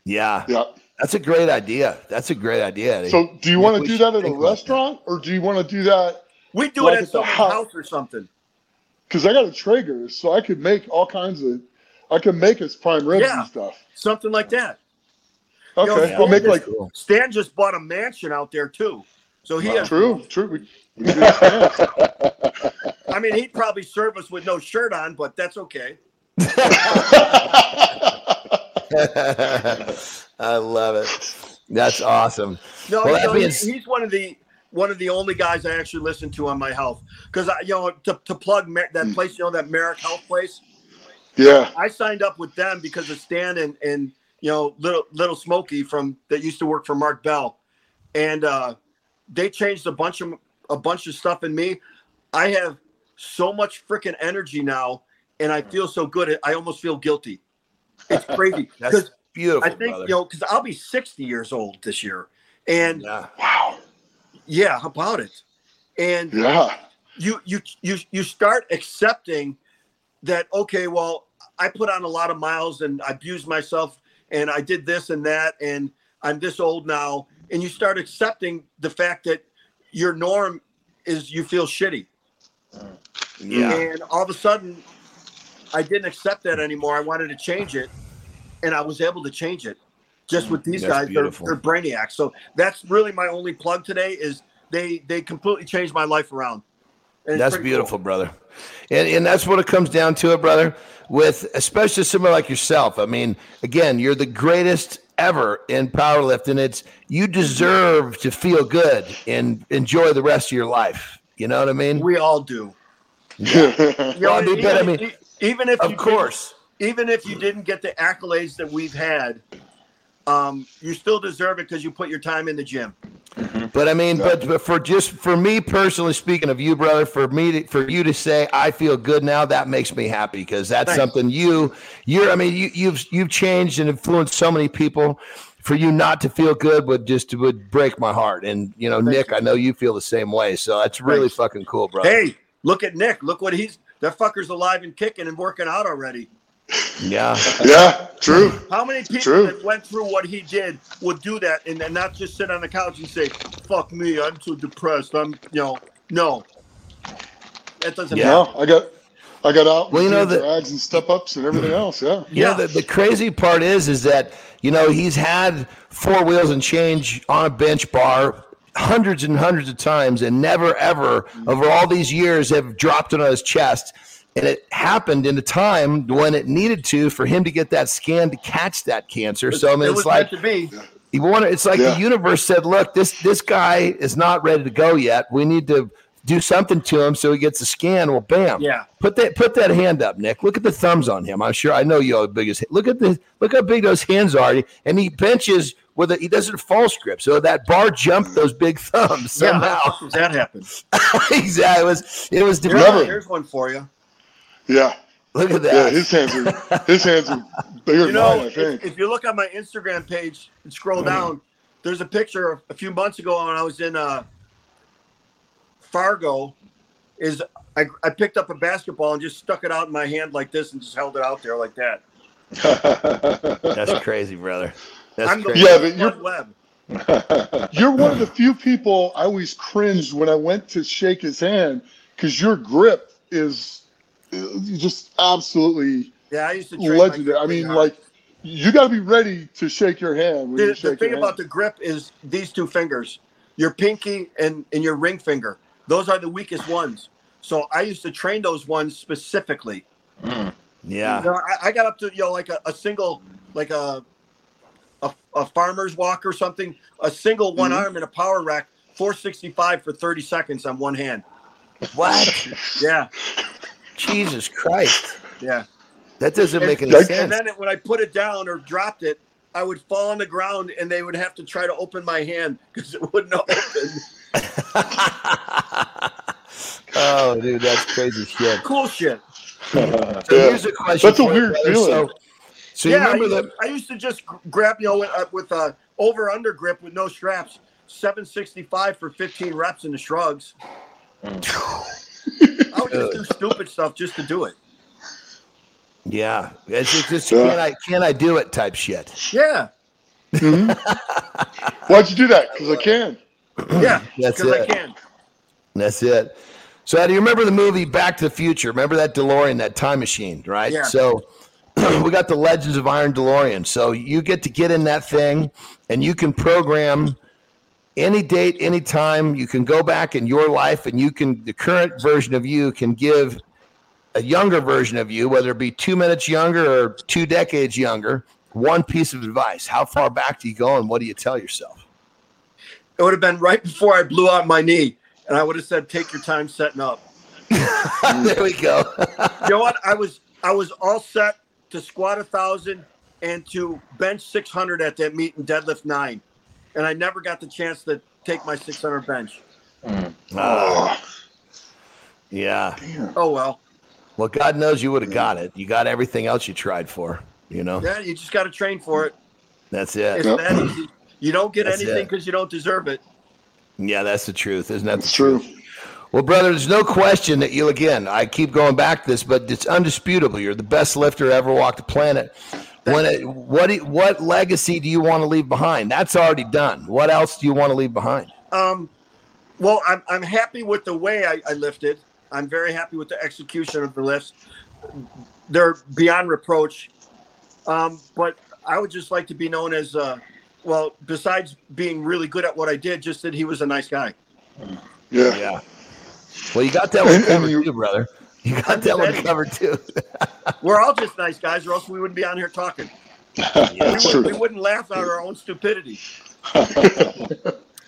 yeah, yeah. that's a great idea. That's a great idea. Eddie. So, do you want to do that at a think about restaurant, or do you want to do that? We do Like it at at the house. house or something. Because I got a Traeger, so I could make all kinds of. I can make us prime ribs Yeah. and stuff. Something like that. Okay, know, Yeah, we'll make Stan like cool. Stan just bought a mansion out there too. So he has true, true. We, we do that. I mean, he'd probably serve us with no shirt on, but that's okay. I love it. That's awesome. No, Well, you know, being he- he's one of the one of the only guys I actually listen to on my health because I, you know, to, to plug Mer- that place, you know, that Marek Health place. yeah, I signed up with them because of Stan and and you know little little Smokey from that used to work for Mark Bell, and uh, they changed a bunch of a bunch of stuff in me. I have so much freaking energy now, and I mm. feel so good. I almost feel guilty. It's crazy That's because beautiful, I think brother. you know because I'll be sixty years old this year, and yeah. wow, yeah, how about it? And yeah, you you you you start accepting that okay well i put on a lot of miles and i abused myself and i did this and that and i'm this old now and you start accepting the fact that your norm is you feel shitty. Yeah. And all of a sudden, I didn't accept that anymore. I wanted to change it, and I was able to change it just with these That's guys. They're, beautiful. they're brainiacs. So that's really my only plug today. Is they they completely changed my life around. And That's beautiful, brother. And and that's what it comes down to it, brother. With especially someone like yourself. I mean, again, you're the greatest ever in powerlifting. It's you deserve to feel good and enjoy the rest of your life. You know what I mean? We all do. Yeah. You know, Well, dude, but I even, mean- even if you Of didn't- course. even if you didn't get the accolades that we've had, um, you still deserve it because you put your time in the gym. But I mean, but, but for just for me personally, speaking of you, brother, for me to, for you to say I feel good now, that makes me happy because that's Thanks. something you you're. I mean, you, you've you've changed and influenced so many people. For you not to feel good would just would break my heart. And you know, Nick, I know you feel the same way. So that's really Thanks. fucking cool, bro. Hey, look at Nick. Look what he's that fucker's alive and kicking and working out already. Yeah, yeah, true. How many people True. that went through what he did would do that and then not just sit on the couch and say, "Fuck me, I'm too depressed." I'm, you know, no. That doesn't Yeah. No, I got I got out Well, you know the- drags and step ups and everything else. Yeah. Yeah, Yeah. the, the crazy part is, is that you know he's had four wheels and change on a bench bar hundreds and hundreds of times, and never ever over all these years have dropped it on his chest. And it happened in a time when it needed to for him to get that scan to catch that cancer. So I mean, it it's was like to be. you it's like Yeah. the universe said, "Look, this this guy is not ready to go yet. We need to do something to him so he gets a scan." Well, bam. Yeah. Put that put that hand up, Nick. Look at the thumbs on him. I'm sure I know you have the biggest. Look at the look how big those hands are, and he benches with it. He does it false grip, so that bar jumped those big thumbs Yeah, somehow. how the fuck does that happen? exactly. It was it was. Here's, Never. here's one for you. Yeah. Look at that. Yeah. that. His hands are his hands are bigger You than know, mine, I if, think. if you look on my Instagram page and scroll down, there's a picture a few months ago when I was in uh, Fargo. Is I, I picked up a basketball and just stuck it out in my hand like this and just held it out there like that. That's crazy, brother. That's I'm crazy. Yeah, but you're- Bud Webb. You're one of the few people I always cringed when I went to shake his hand because your grip is uh, just absolutely Yeah, I used to legendary. I mean, hard. like you got to be ready to shake your hand when the, you the thing your about hand. the grip is these two fingers, your pinky and, and your ring finger. Those are the weakest ones. So I used to train those ones specifically. Yeah. You know, I, I got up to you know like a, a single like a, a a farmer's walk or something, a single one Mhm. arm in a power rack, 465 for 30 seconds on one hand. What? Yeah, Jesus Christ. yeah. That doesn't And- make any and sense. And then it, when I put it down or dropped it, I would fall on the ground and they would have to try to open my hand because it wouldn't open. Oh, dude, that's crazy shit. cool shit. So Yeah. here's a question. That's a for you, weird brother. feeling. So, so yeah, I remember used, that? I used to just grab you know with, uh, with a over under grip with no straps, 765 for 15 reps in the shrugs. I would just do stupid stuff just to do it. Yeah, it's, it's just Yeah. can I can I do it type shit. Yeah, Why'd you do that? Because I can. Yeah, That's it. That's it. So do you remember the movie Back to the Future? Remember that DeLorean, that time machine, right? Yeah. So we got the Legends of Iron DeLorean. So you get to get in that thing and you can program any date, any time. You can go back in your life and you can the current version of you can give a younger version of you, whether it be two minutes younger or two decades younger, one piece of advice. How far back do you go and what do you tell yourself? It would have been right before I blew out my knee, and I would have said, "Take your time setting up." there we go. You know what? I was I was all set to squat a thousand and to bench 600 at that meet and deadlift nine, and I never got the chance to take my 600 bench. Oh, yeah. Oh well. Well, God knows you would have got it. You got everything else you tried for. You know, Yeah, you just got to train for it. that's it. It's Yep. that easy. You don't get That's anything because you don't deserve it. Yeah, that's the truth, isn't that? The It's true. Well, brother, there's no question that you again. I keep going back to this, but it's undisputable. You're the best lifter ever walked the planet. When it, what what legacy do you want to leave behind? That's already done. What else do you want to leave behind? Um, Well, I'm, I'm happy with the way I, I lifted. I'm very happy with the execution of the lifts. They're beyond reproach. Um, but I would just like to be known as, uh, well, besides being really good at what I did, just that he was a nice guy. Yeah. Yeah. Well, you got that one And- and covered you- too, brother. You got that one covered too. We're all just nice guys, or else we wouldn't be on here talking. We, That's would, we wouldn't laugh at our own stupidity.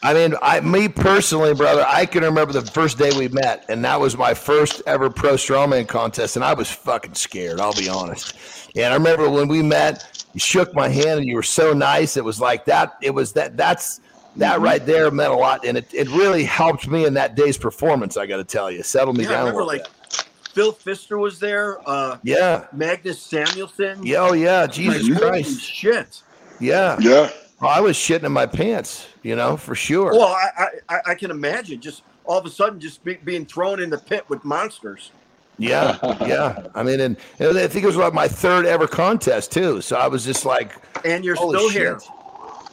I mean, I me personally, brother, I can remember the first day we met, and that was my first ever pro strongman contest, and I was fucking scared. I'll be honest. And I remember when we met, you shook my hand, and you were so nice. It was like that. It was that. That's that right there meant a lot, and it, it really helped me in that day's performance. I got to tell you, settled me Yeah, down. a remember little like bit. Phil Pfister was there, uh, yeah, Magnus Samuelsson. yeah, oh yeah, Jesus Like, Christ, shit. yeah. Yeah. Oh, I was shitting in my pants, you know, for sure. Well, I, I, I can imagine just all of a sudden just be, being thrown in the pit with monsters. Yeah, yeah. I mean, and, and I think it was like my third ever contest too. So I was just like, And you're still shit. here.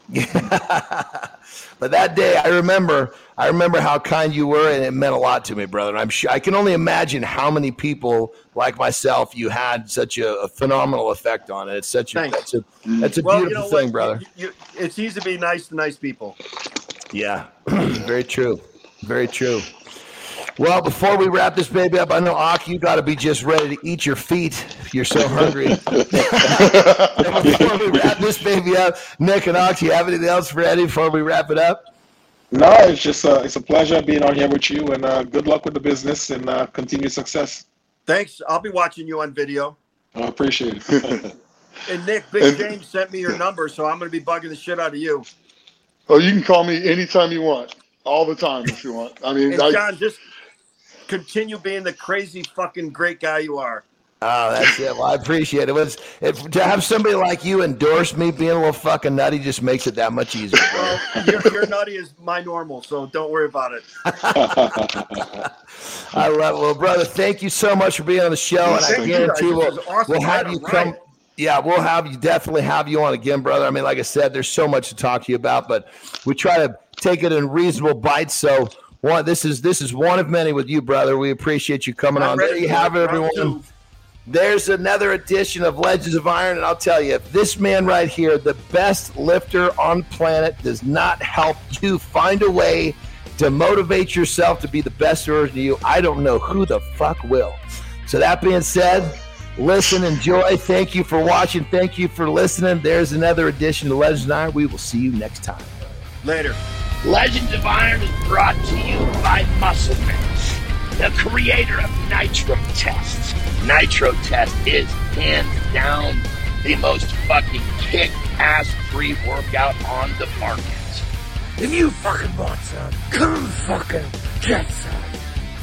yeah. but that day, I remember, I remember how kind you were, and it meant a lot to me, brother. I'm sure I can only imagine how many people like myself you had such a, a phenomenal effect on it. It's such a, Thanks. that's a, that's a Well, you beautiful know thing, brother. You, you, it's easy to be nice to nice people. Yeah, very true. Very true. Well, before we wrap this baby up, I know Ak, you got to be just ready to eat your feet. You're so hungry. before we wrap this baby up, Nick and Ak, do you have anything else for Eddie before we wrap it up? No, it's just uh, it's a pleasure being on here with you, and uh, good luck with the business and uh, continued success. Thanks. I'll be watching you on video. I appreciate it. And Nick, Big And- James sent me your number, so I'm going to be bugging the shit out of you. Oh, you can call me anytime you want, all the time if you want. I mean, And I, Jon, just continue being the crazy fucking great guy you are. Oh, that's it. Well, I appreciate it. it was if, to have somebody like you endorse me being a little fucking nutty just makes it that much easier. Well, your, your nutty is my normal, so don't worry about it. I love it. Well, brother, thank you so much for being on the show, and I Thank guarantee we'll, awesome. we'll have you come. right. Yeah, we'll have you definitely have you on again, brother. I mean, like I said, there's so much to talk to you about, but we try to take it in reasonable bites. So, one, this is this is one of many with you, brother. We appreciate you coming I'm on. There you have it, everyone. two. There's another edition of Legends of Iron, and I'll tell you, if this man right here, the best lifter on planet, does not help you find a way to motivate yourself to be the best version of you, I don't know who the fuck will. So that being said, listen, enjoy. Thank you for watching. Thank you for listening. There's another edition of Legends of Iron. We will see you next time. Later. Legends of Iron is brought to you by MuscleMeds, the creator of Nitro Tests. Nitro Test is hands down the most fucking kick-ass free workout on the market. If you fucking want some, come fucking get some.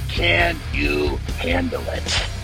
Can you handle it?